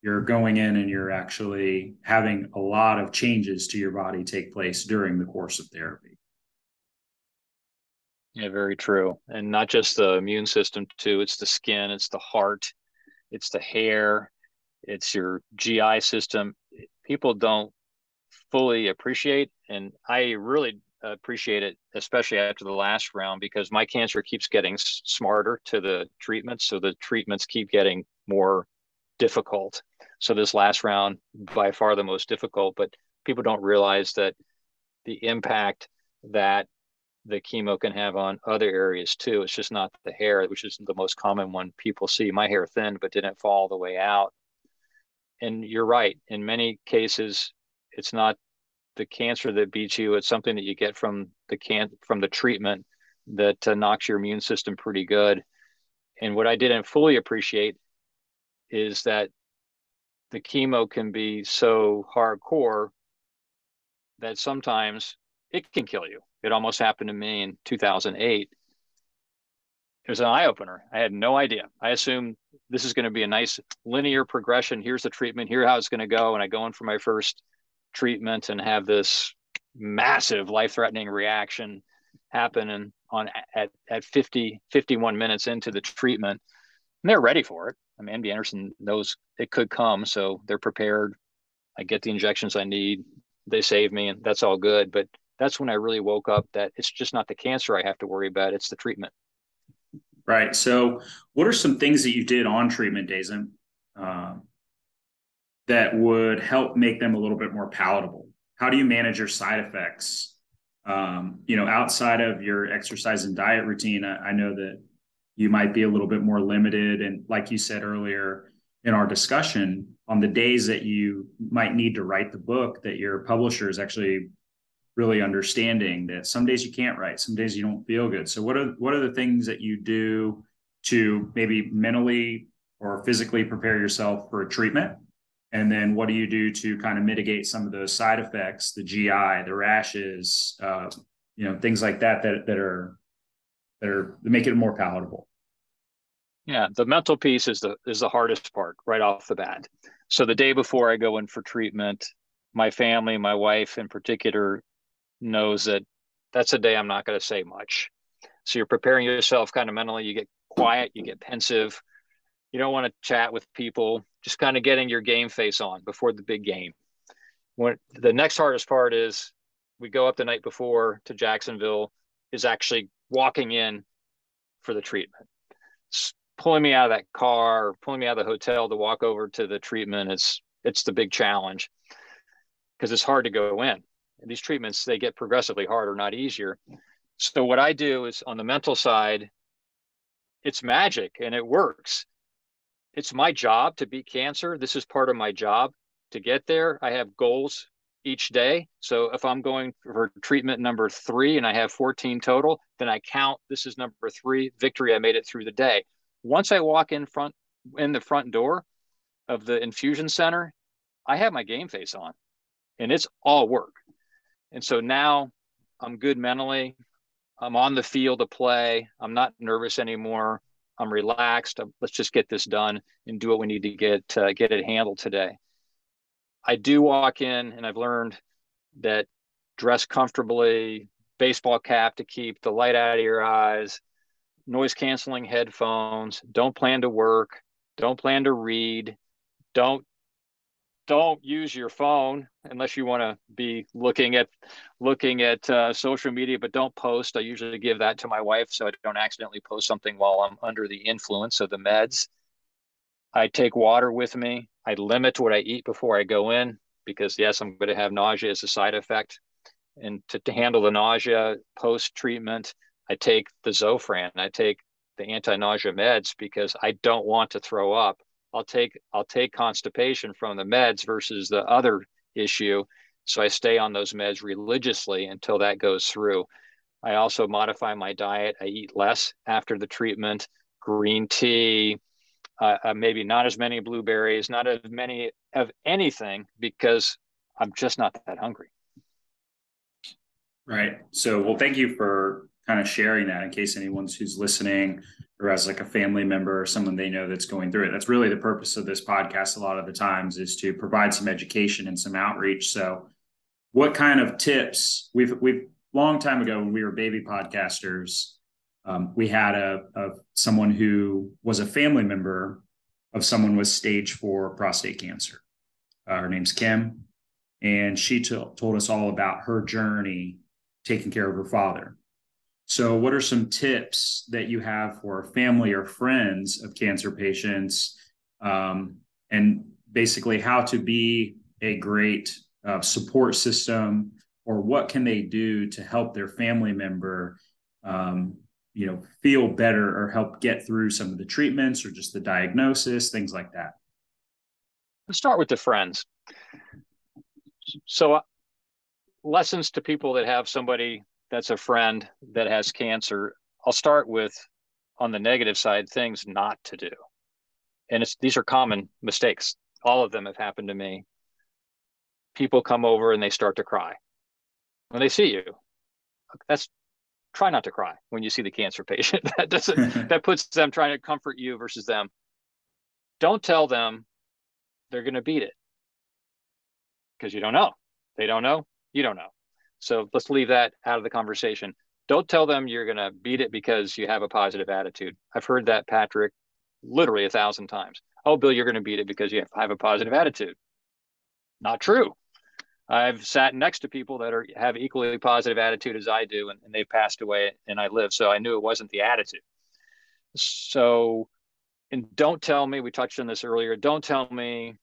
you're going in and you're actually having a lot of changes to your body take place during the course of therapy. Yeah, very true. And not just the immune system, too. It's the skin, it's the heart, it's the hair, it's your GI system. People don't fully appreciate, and I really appreciate it, especially after the last round, because my cancer keeps getting smarter to the treatments. So the treatments keep getting more difficult. So this last round, by far the most difficult, but people don't realize that the impact that the chemo can have on other areas too. It's just not the hair, which is the most common one people see. My hair thinned, but didn't fall the way out. And you're right. In many cases, it's not the cancer that beats you. It's something that you get from the can from the treatment that uh, knocks your immune system pretty good. And what I didn't fully appreciate is that the chemo can be so hardcore that sometimes it can kill you. It almost happened to me in 2008. It was an eye opener. I had no idea. I assumed this is going to be a nice linear progression. Here's the treatment. Here how it's going to go. And I go in for my first treatment and have this massive life-threatening reaction happen and on at, at 50 51 minutes into the treatment and they're ready for it I mean, MD Anderson knows it could come, so they're prepared. I get the injections I need. They save me, and that's all good. But that's when I really woke up that it's just not the cancer I have to worry about; it's the treatment. Right. So, what are some things that you did on treatment days and uh, that would help make them a little bit more palatable? How do you manage your side effects? Um, you know, outside of your exercise and diet routine, I, I know that you might be a little bit more limited. And like you said earlier in our discussion, on the days that you might need to write the book, that your publisher is actually really understanding that some days you can't write, some days you don't feel good. So what are what are the things that you do to maybe mentally or physically prepare yourself for a treatment? And then what do you do to kind of mitigate some of those side effects, the GI, the rashes, uh, you know, things like that that that are that are that make it more palatable? Yeah, the mental piece is the is the hardest part right off the bat. So the day before I go in for treatment, my family, my wife in particular, knows that that's a day I'm not going to say much. So you're preparing yourself kind of mentally. You get quiet, you get pensive. You don't want to chat with people. Just kind of getting your game face on before the big game. When the next hardest part is, we go up the night before to Jacksonville. Is actually walking in for the treatment pulling me out of that car, pulling me out of the hotel to walk over to the treatment is it's the big challenge because it's hard to go in. And these treatments they get progressively harder, not easier. So what I do is on the mental side, it's magic and it works. It's my job to beat cancer. This is part of my job to get there. I have goals each day. So if I'm going for treatment number three and I have 14 total, then I count this is number three victory. I made it through the day. Once I walk in front in the front door of the infusion center, I have my game face on and it's all work. And so now I'm good mentally. I'm on the field to play. I'm not nervous anymore. I'm relaxed. Let's just get this done and do what we need to get uh, get it handled today. I do walk in, and I've learned that dress comfortably, baseball cap to keep the light out of your eyes, noise canceling headphones. Don't plan to work. Don't plan to read. Don't don't use your phone unless you want to be looking at looking at uh, social media but don't post. I usually give that to my wife so i don't accidentally post something while i'm under the influence of the meds. I take water with me. I limit what i eat before i go in because yes i'm going to have nausea as a side effect. And to, to handle the nausea post treatment i take the zofran. I take the anti-nausea meds because i don't want to throw up I'll take I'll take constipation from the meds versus the other issue. So I stay on those meds religiously until that goes through. I also modify my diet. I eat less after the treatment, green tea, uh, uh, maybe not as many blueberries, not as many of anything because I'm just not that hungry. Right. So, well, thank you for kind of sharing that in case anyone's who's listening or as like a family member or someone they know that's going through it. That's really the purpose of this podcast a lot of the times is to provide some education and some outreach. So what kind of tips we've we've long time ago when we were baby podcasters, um, we had a, a someone who was a family member of someone with stage four prostate cancer. Uh, her name's Kim, and she t- told us all about her journey taking care of her father. So, what are some tips that you have for family or friends of cancer patients, um, and basically how to be a great uh, support system, or what can they do to help their family member, um, you know, feel better or help get through some of the treatments or just the diagnosis, things like that? Let's start with the friends. So, uh, lessons to people that have somebody that's a friend that has cancer, I'll start with on the negative side things not to do. And it's these are common mistakes. All of them have happened to me. People come over and they start to cry when they see you. That's try not to cry when you see the cancer patient. that doesn't that puts them trying to comfort you versus them. Don't tell them they're going to beat it because you don't know. They don't know. You don't know. So let's leave that out of the conversation. Don't tell them you're going to beat it because you have a positive attitude. I've heard that, Patrick, literally a thousand times. Oh, Bill, you're going to beat it because you have a positive attitude. Not true. I've sat next to people that are have equally positive attitude as I do, and, and they've passed away, and I live. So I knew it wasn't the attitude. So, and don't tell me. We touched on this earlier. Don't tell me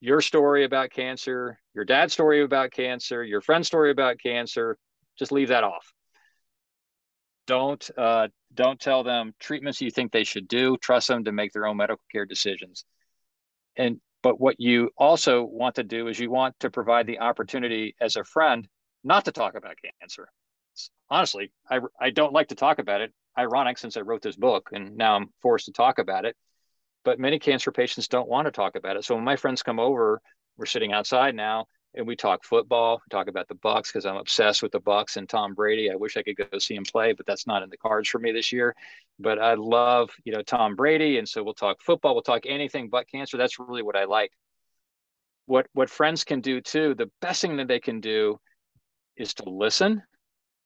your story about cancer, your dad's story about cancer, your friend's story about cancer. Just leave that off. Don't uh, don't tell them treatments you think they should do. Trust them to make their own medical care decisions. And but what you also want to do is you want to provide the opportunity as a friend not to talk about cancer. Honestly, I I don't like to talk about it. Ironic since I wrote this book and now I'm forced to talk about it but many cancer patients don't want to talk about it. So when my friends come over, we're sitting outside now and we talk football, we talk about the Bucs because I'm obsessed with the Bucs and Tom Brady. I wish I could go see him play, but that's not in the cards for me this year. But I love, you know, Tom Brady, and so we'll talk football, we'll talk anything but cancer. That's really what I like. What what friends can do too, the best thing that they can do is to listen.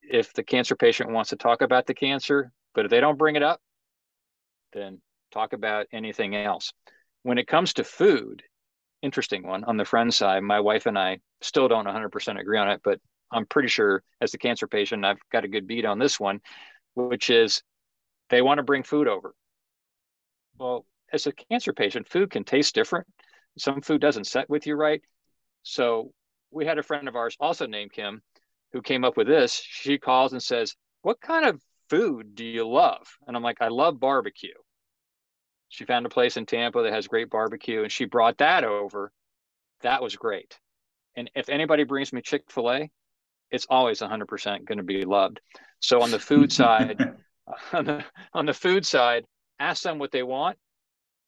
If the cancer patient wants to talk about the cancer, but if they don't bring it up, then talk about anything else. When it comes to food, interesting one on the friend side, my wife and I still don't 100% agree on it, but I'm pretty sure as the cancer patient, I've got a good beat on this one, which is they want to bring food over. Well, as a cancer patient, food can taste different. Some food doesn't set with you right. So we had a friend of ours, also named Kim, who came up with this. She calls and says, What kind of food do you love? And I'm like, I love barbecue She found a place in Tampa that has great barbecue and she brought that over. That was great. And if anybody brings me Chick fil A, it's always 100% going to be loved. So on the food side, on the, on the food side, ask them what they want,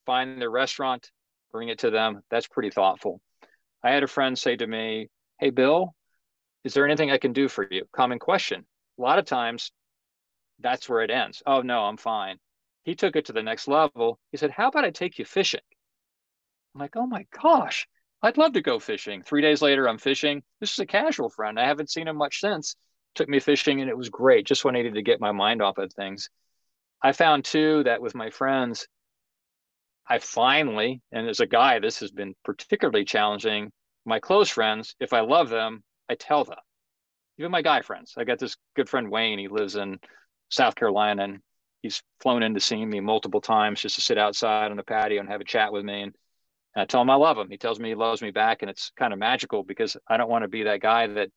find their restaurant, bring it to them. That's pretty thoughtful. I had a friend say to me, Hey, Bill, is there anything I can do for you? Common question. A lot of times that's where it ends. Oh, no, I'm fine. He took it to the next level. He said, How about I take you fishing? I'm like, Oh my gosh, I'd love to go fishing. Three days later, I'm fishing. This is a casual friend. I haven't seen him much since. Took me fishing and it was great. Just when I needed to get my mind off of things. I found too that with my friends, I finally, and as a guy, this has been particularly challenging. My close friends, if I love them, I tell them. Even my guy friends. I got this good friend Wayne. He lives in South Carolina, and he's flown in to see me multiple times just to sit outside on the patio and have a chat with me. And I tell him I love him. He tells me he loves me back, and it's kind of magical because I don't want to be that guy that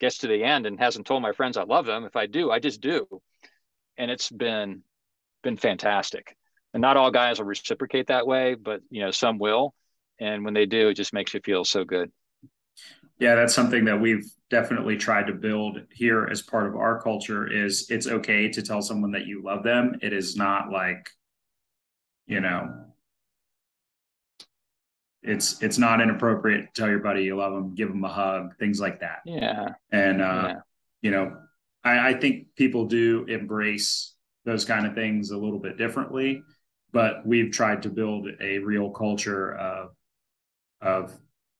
gets to the end and hasn't told my friends I love them. If I do, I just do, and it's been been fantastic and not all guys will reciprocate that way, but you know some will, and when they do, it just makes you feel so good. Yeah, that's something that we've definitely tried to build here as part of our culture. Is it's okay to tell someone that you love them. It is not like, you know, it's it's not inappropriate to tell your buddy you love them, give them a hug, things like that. Yeah, and uh, yeah. you know, I, I think people do embrace those kind of things a little bit differently but we've tried to build a real culture of of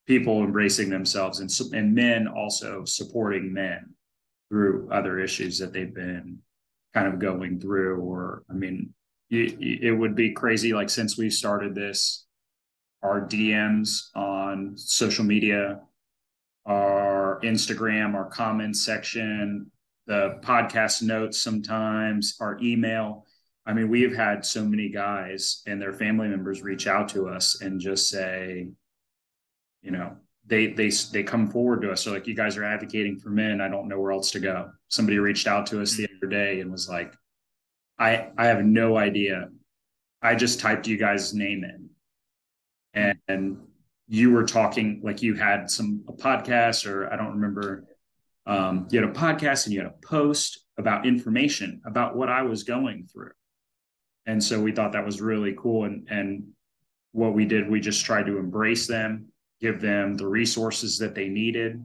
people embracing themselves and and men also supporting men through other issues that they've been kind of going through or i mean it, it would be crazy like since we started this our dms on social media our instagram our comments section the podcast notes sometimes our email. I mean, we've had so many guys and their family members reach out to us and just say, you know, they they they come forward to us. So like, you guys are advocating for men. I don't know where else to go. Somebody reached out to us the other day and was like, I I have no idea. I just typed you guys' name in, and, and you were talking like you had some a podcast or I don't remember. Um, you had a podcast and you had a post about information about what I was going through and so we thought that was really cool and and what we did we just tried to embrace them give them the resources that they needed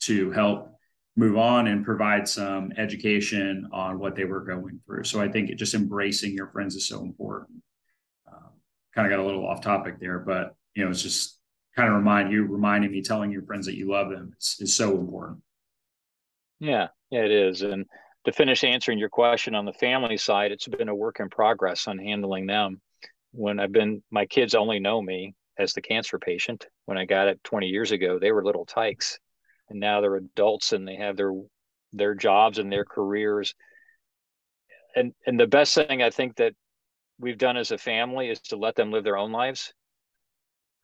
to help move on and provide some education on what they were going through. So i think just embracing your friends is so important. Um, kind of got a little off topic there but you know it's just kind of remind you reminding me telling your friends that you love them is, is so important. Yeah yeah it is. And to finish answering your question on the family side, it's been a work in progress on handling them. When I've been, my kids only know me as the cancer patient. When I got it 20 years ago, they were little tykes, and now they're adults and they have their their jobs and their careers. And and the best thing I think that we've done as a family is to let them live their own lives.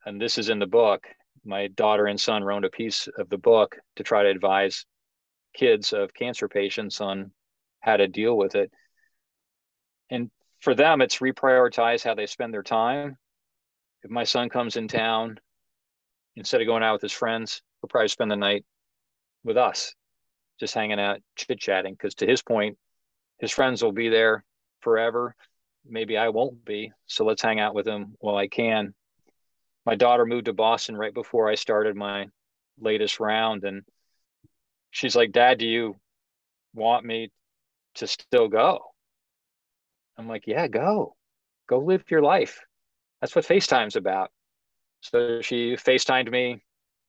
And this is in the book. My daughter and son wrote a piece of the book to try to advise kids of cancer patients on how to deal with it. And for them, it's reprioritize how they spend their time. If my son comes in town, instead of going out with his friends, he'll probably spend the night with us, just hanging out, chit chatting. Because to his point, his friends will be there forever. Maybe I won't be. So let's hang out with him while I can. My daughter moved to Boston right before I started my latest round. And she's like, Dad, do you want me to still go? I'm like, Yeah, go. Go live your life. That's what FaceTime's about. So she FaceTimed me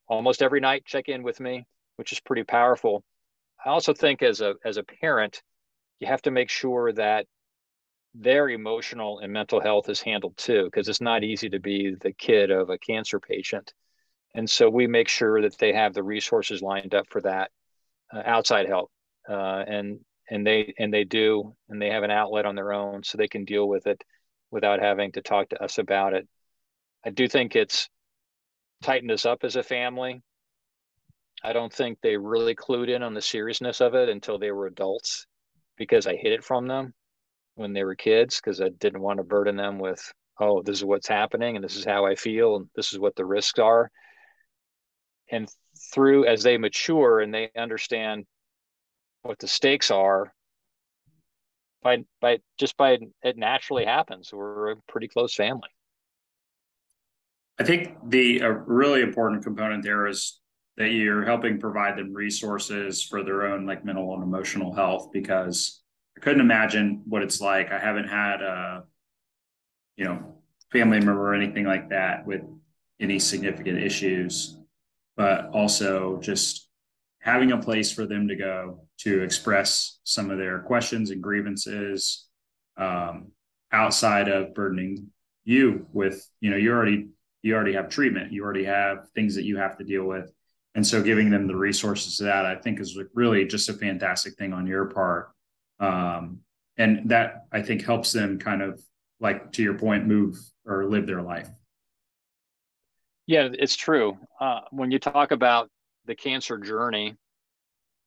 almost every night, check in with me, which is pretty powerful. I also think as a as a parent, you have to make sure that their emotional and mental health is handled too, because it's not easy to be the kid of a cancer patient. And so we make sure that they have the resources lined up for that uh, outside help, uh, and and they and they do, and they have an outlet on their own, so they can deal with it without having to talk to us about it. I do think it's tightened us up as a family. I don't think they really clued in on the seriousness of it until they were adults, because I hid it from them. when they were kids because I didn't want to burden them with, oh, this is what's happening and this is how I feel and this is what the risks are. And through as they mature and they understand what the stakes are, by by just by it naturally happens. We're a pretty close family. I think the a really important component there is that you're helping provide them resources for their own like mental and emotional health because I couldn't imagine what it's like. I haven't had a you know family member or anything like that with any significant issues, but also just having a place for them to go to express some of their questions and grievances um, outside of burdening you with you know you already you already have treatment. You already have things that you have to deal with. And so giving them the resources to that i think is really just a fantastic thing on your part. Um, and that i think helps them kind of like to your point move or live their life. Yeah it's true. Uh, when you talk about the cancer journey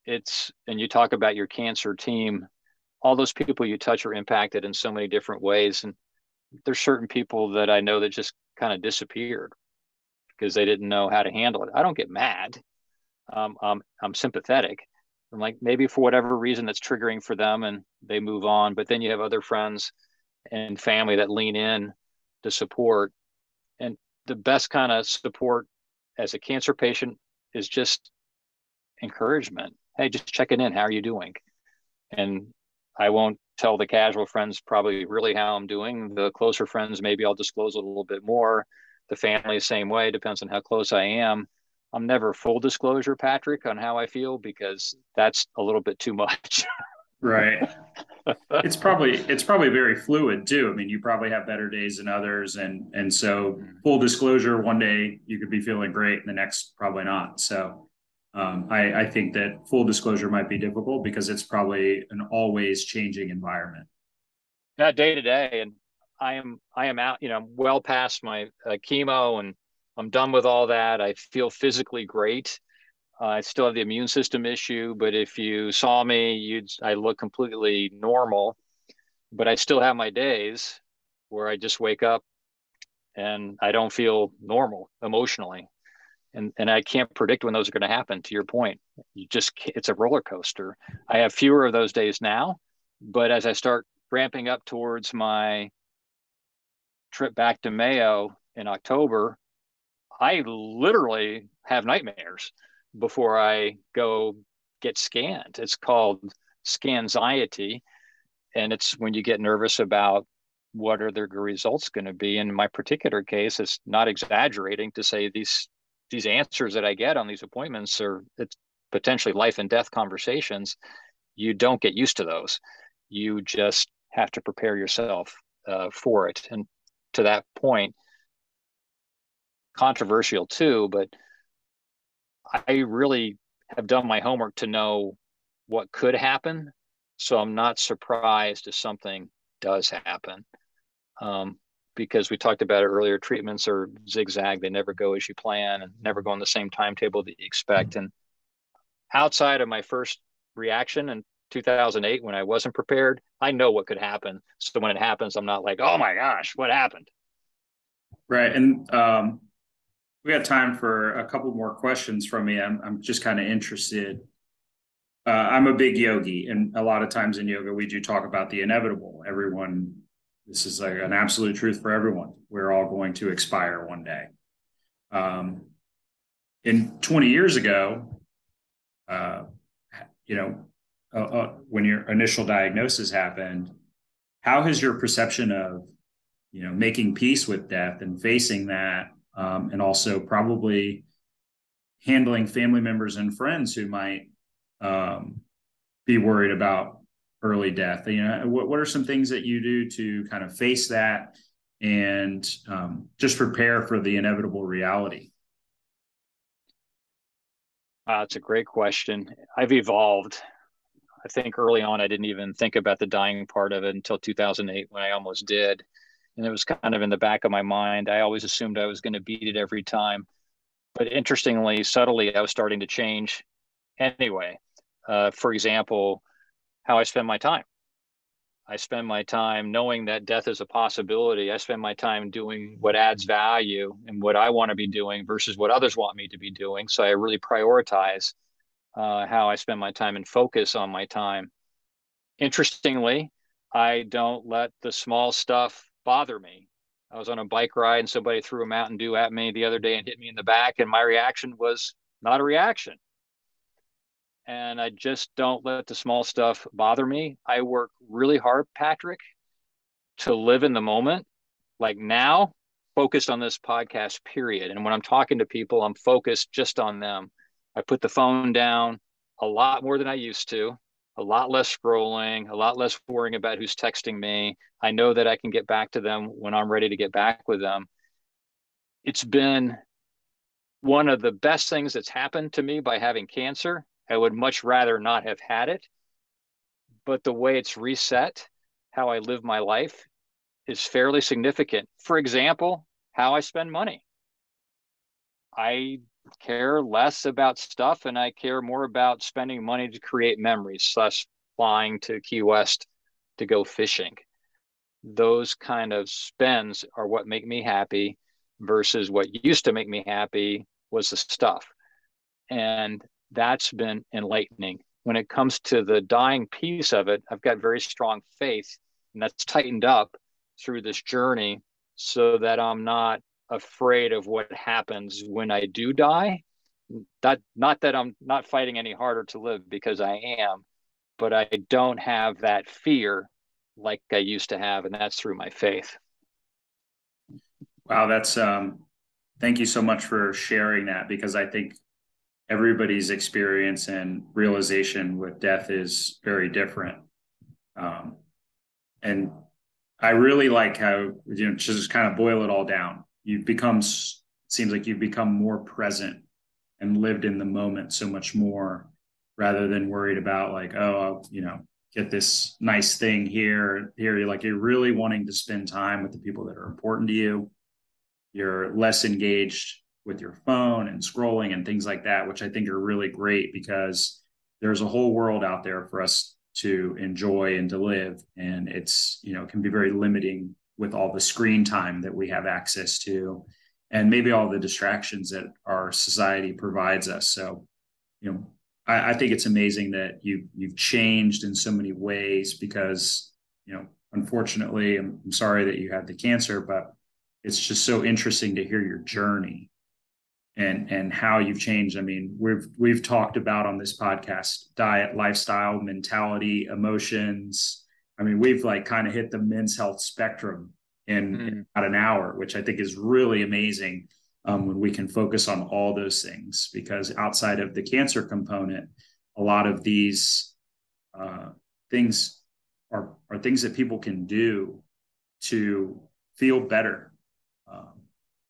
it's and you talk about your cancer team all those people you touch are impacted in so many different ways and there's certain people that i know that just kind of disappeared because they didn't know how to handle it. I don't get mad. Um, I'm, I'm sympathetic. I'm like, maybe for whatever reason that's triggering for them and they move on. But then you have other friends and family that lean in to support. And the best kind of support as a cancer patient is just encouragement. Hey, just checking in. How are you doing? And I won't tell the casual friends probably really how I'm doing. The closer friends, maybe I'll disclose a little bit more the family same way depends on how close i am i'm never full disclosure patrick on how i feel because that's a little bit too much right it's probably it's probably very fluid too i mean you probably have better days than others and and so mm-hmm. full disclosure one day you could be feeling great and the next probably not so um, I, I think that full disclosure might be difficult because it's probably an always changing environment. Yeah, day to day, and I am I am out, you know, I'm well past my uh, chemo, and I'm done with all that. I feel physically great. Uh, I still have the immune system issue, but if you saw me, you'd I look completely normal. But I still have my days where I just wake up and I don't feel normal emotionally. And, and I can't predict when those are going to happen. To your point, you just it's a roller coaster. I have fewer of those days now, but as I start ramping up towards my trip back to Mayo in October, I literally have nightmares before I go get scanned. It's called scanxiety. And it's when you get nervous about what are the results going to be. In my particular case, it's not exaggerating to say these these answers that I get on these appointments are it's potentially life and death conversations. You don't get used to those. You just have to prepare yourself uh, for it. And to that point controversial too but i really have done my homework to know what could happen so i'm not surprised if something does happen um, because we talked about it earlier treatments are zigzag they never go as you plan and never go on the same timetable that you expect and outside of my first reaction in 2008 when I wasn't prepared, I know what could happen. So when it happens, I'm not like, oh my gosh, what happened? Right. And um, we got time for a couple more questions from me. I'm, I'm just kind of interested. Uh, I'm a big yogi, and a lot of times in yoga, we do talk about the inevitable. Everyone, this is like an absolute truth for everyone. We're all going to expire one day. Um, in 20 years ago, uh, you know, uh, uh, when your initial diagnosis happened, how has your perception of you know making peace with death and facing that, um, and also probably handling family members and friends who might um, be worried about early death? You know, what what are some things that you do to kind of face that and um, just prepare for the inevitable reality? Uh, that's a great question. I've evolved I think early on I didn't even think about the dying part of it until 2008 when I almost did. And it was kind of in the back of my mind. I always assumed I was going to beat it every time. But interestingly, subtly, I was starting to change anyway. Uh, for example, how I spend my time. I spend my time knowing that death is a possibility. I spend my time doing what adds value and what I want to be doing versus what others want me to be doing. So I really prioritize uh, how I spend my time and focus on my time. Interestingly, I don't let the small stuff bother me. I was on a bike ride and somebody threw a Mountain Dew at me the other day and hit me in the back, and my reaction was not a reaction. And I just don't let the small stuff bother me. I work really hard, Patrick, to live in the moment, like now, focused on this podcast, period. And when I'm talking to people, I'm focused just on them. I put the phone down a lot more than I used to a lot less scrolling, a lot less worrying about who's texting me. I know that I can get back to them when I'm ready to get back with them. It's been one of the best things that's happened to me by having cancer. I would much rather not have had it. But the way it's reset how I live my life is fairly significant. For example, how I spend money. I care less about stuff and I care more about spending money to create memories, slash flying to Key West to go fishing. Those kind of spends are what make me happy versus what used to make me happy was the stuff. And that's been enlightening. When it comes to the dying piece of it, I've got very strong faith, and that's tightened up through this journey so that I'm not afraid of what happens when I do die. That not that I'm not fighting any harder to live because I am, but I don't have that fear like I used to have, and that's through my faith. Wow, that's um thank you so much for sharing that because I think everybody's experience and realization with death is very different. Um, and I really like how you know just kind of boil it all down you've become seems like you've become more present and lived in the moment so much more rather than worried about like oh you know get this nice thing here here. You're like you're really wanting to spend time with the people that are important to you. You're less engaged with your phone and scrolling and things like that which i think are really great because there's a whole world out there for us to enjoy and to live. And it's you know can be very limiting with all the screen time that we have access to and maybe all the distractions that our society provides us. So you know I, I, think it's amazing that you you've changed in so many ways because you know unfortunately I'm, I'm sorry that you had the cancer but it's just so interesting to hear your journey and and how you've changed. I mean we've we've talked about on this podcast diet lifestyle mentality emotions I mean, we've like kind of hit the men's health spectrum in, mm. in about an hour, which I think is really amazing um, when we can focus on all those things. Because outside of the cancer component, a lot of these uh, things are are things that people can do to feel better. Um,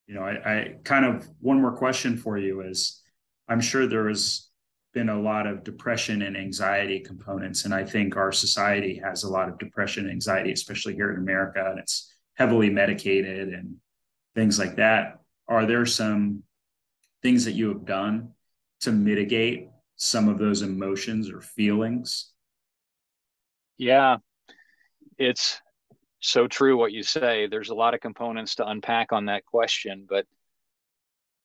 you know, I, I kind of one more question for you is, I'm sure there is been a lot of depression and anxiety components. And I think our society has a lot of depression and anxiety, especially here in America, and it's heavily medicated and things like that. Are there some things that you have done to mitigate some of those emotions or feelings? Yeah, it's so true what you say. There's a lot of components to unpack on that question, but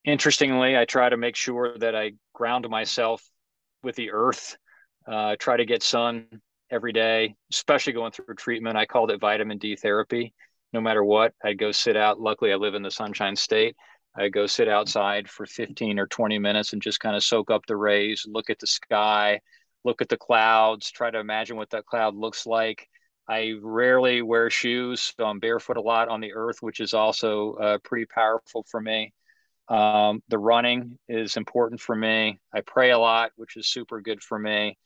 interestingly, I try to make sure that I ground myself with the earth. Uh, try to get sun every day, especially going through treatment. I called it vitamin D therapy. No matter what, I'd go sit out. Luckily, I live in the Sunshine State. I go sit outside for 15 or 20 minutes and just kind of soak up the rays, look at the sky, look at the clouds, try to imagine what that cloud looks like. I rarely wear shoes, so I'm barefoot a lot on the earth, which is also uh, pretty powerful for me. Um, the running is important for me. I pray a lot, which is super good for me.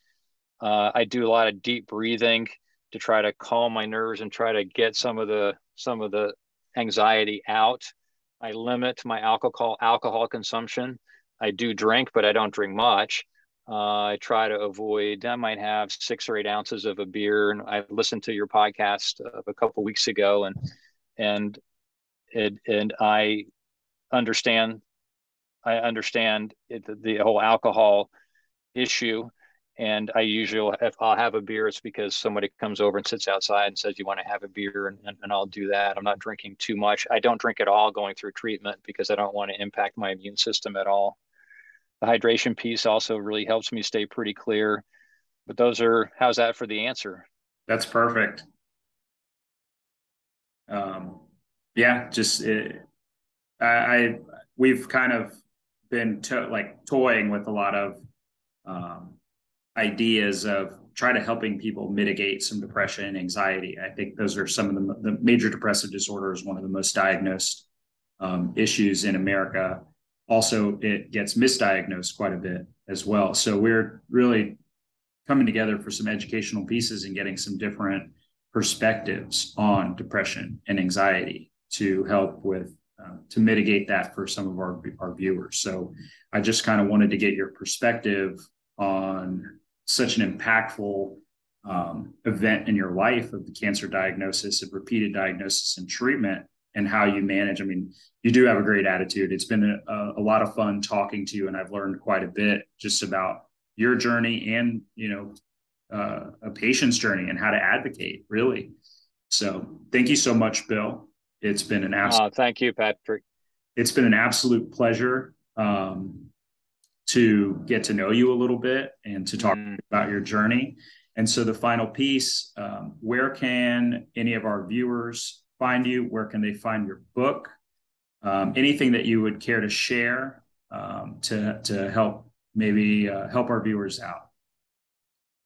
Uh, I do a lot of deep breathing to try to calm my nerves and try to get some of the some of the anxiety out. I limit my alcohol alcohol consumption. I do drink, but I don't drink much. Uh, I try to avoid. I might have six or eight ounces of a beer. And I listened to your podcast of a couple weeks ago, and and it, and I understand I understand it, the, the whole alcohol issue And I usually, if I'll have a beer, it's because somebody comes over and sits outside and says, "You want to have a beer?" And, and, and I'll do that. I'm not drinking too much. I don't drink at all going through treatment because I don't want to impact my immune system at all. The hydration piece also really helps me stay pretty clear. But those are how's that for the answer? That's perfect. Um, yeah, just I, I we've kind of been to, like toying with a lot of um, ideas of try to helping people mitigate some depression and anxiety. I think those are some of the, the major depressive disorder is one of the most diagnosed um, issues in America. Also, it gets misdiagnosed quite a bit as well. So we're really coming together for some educational pieces and getting some different perspectives on depression and anxiety to help with uh, to mitigate that for some of our our viewers. So I just kind of wanted to get your perspective on such an impactful um, event in your life of the cancer diagnosis, of repeated diagnosis and treatment, and how you manage. I mean, you do have a great attitude. It's been a, a lot of fun talking to you, and I've learned quite a bit just about your journey and you know uh, a patient's journey and how to advocate really so thank you so much bill it's been an absolute uh, thank you patrick it's been an absolute pleasure um, to get to know you a little bit and to talk mm. about your journey and so the final piece um, where can any of our viewers find you where can they find your book um, anything that you would care to share um, to to help maybe uh, help our viewers out.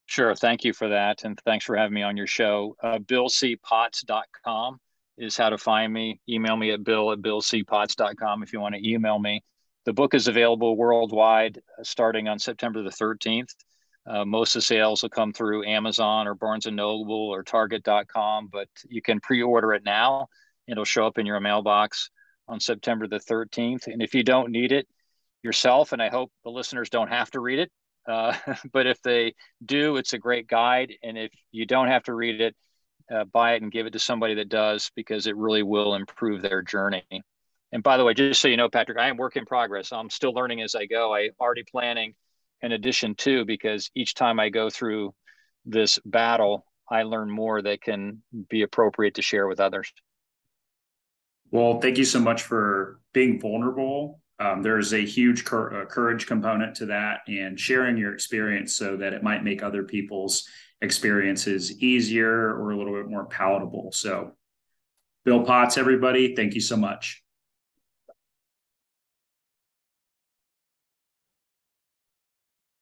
Sure. Thank you for that. And thanks for having me on your show. Uh, BillCPotts.com is how to find me. Email me at bill at billcpotts.com if you want to email me. The book is available worldwide uh, starting on September the 13th. Uh, most of the sales will come through Amazon or Barnes and Noble or Target.com, but you can pre-order it now. It'll show up in your mailbox on September the 13th. And if you don't need it, yourself, and I hope the listeners don't have to read it. Uh, but if they do, it's a great guide. And if you don't have to read it, uh, buy it and give it to somebody that does because it really will improve their journey. And by the way, just so you know, Patrick, I am work in progress. I'm still learning as I go. I'm already planning an addition too, because each time I go through this battle, I learn more that can be appropriate to share with others. Well, thank you so much for being vulnerable um, there's a huge cur- uh, courage component to that and sharing your experience so that it might make other people's experiences easier or a little bit more palatable. So, Bill Potts, everybody, thank you so much.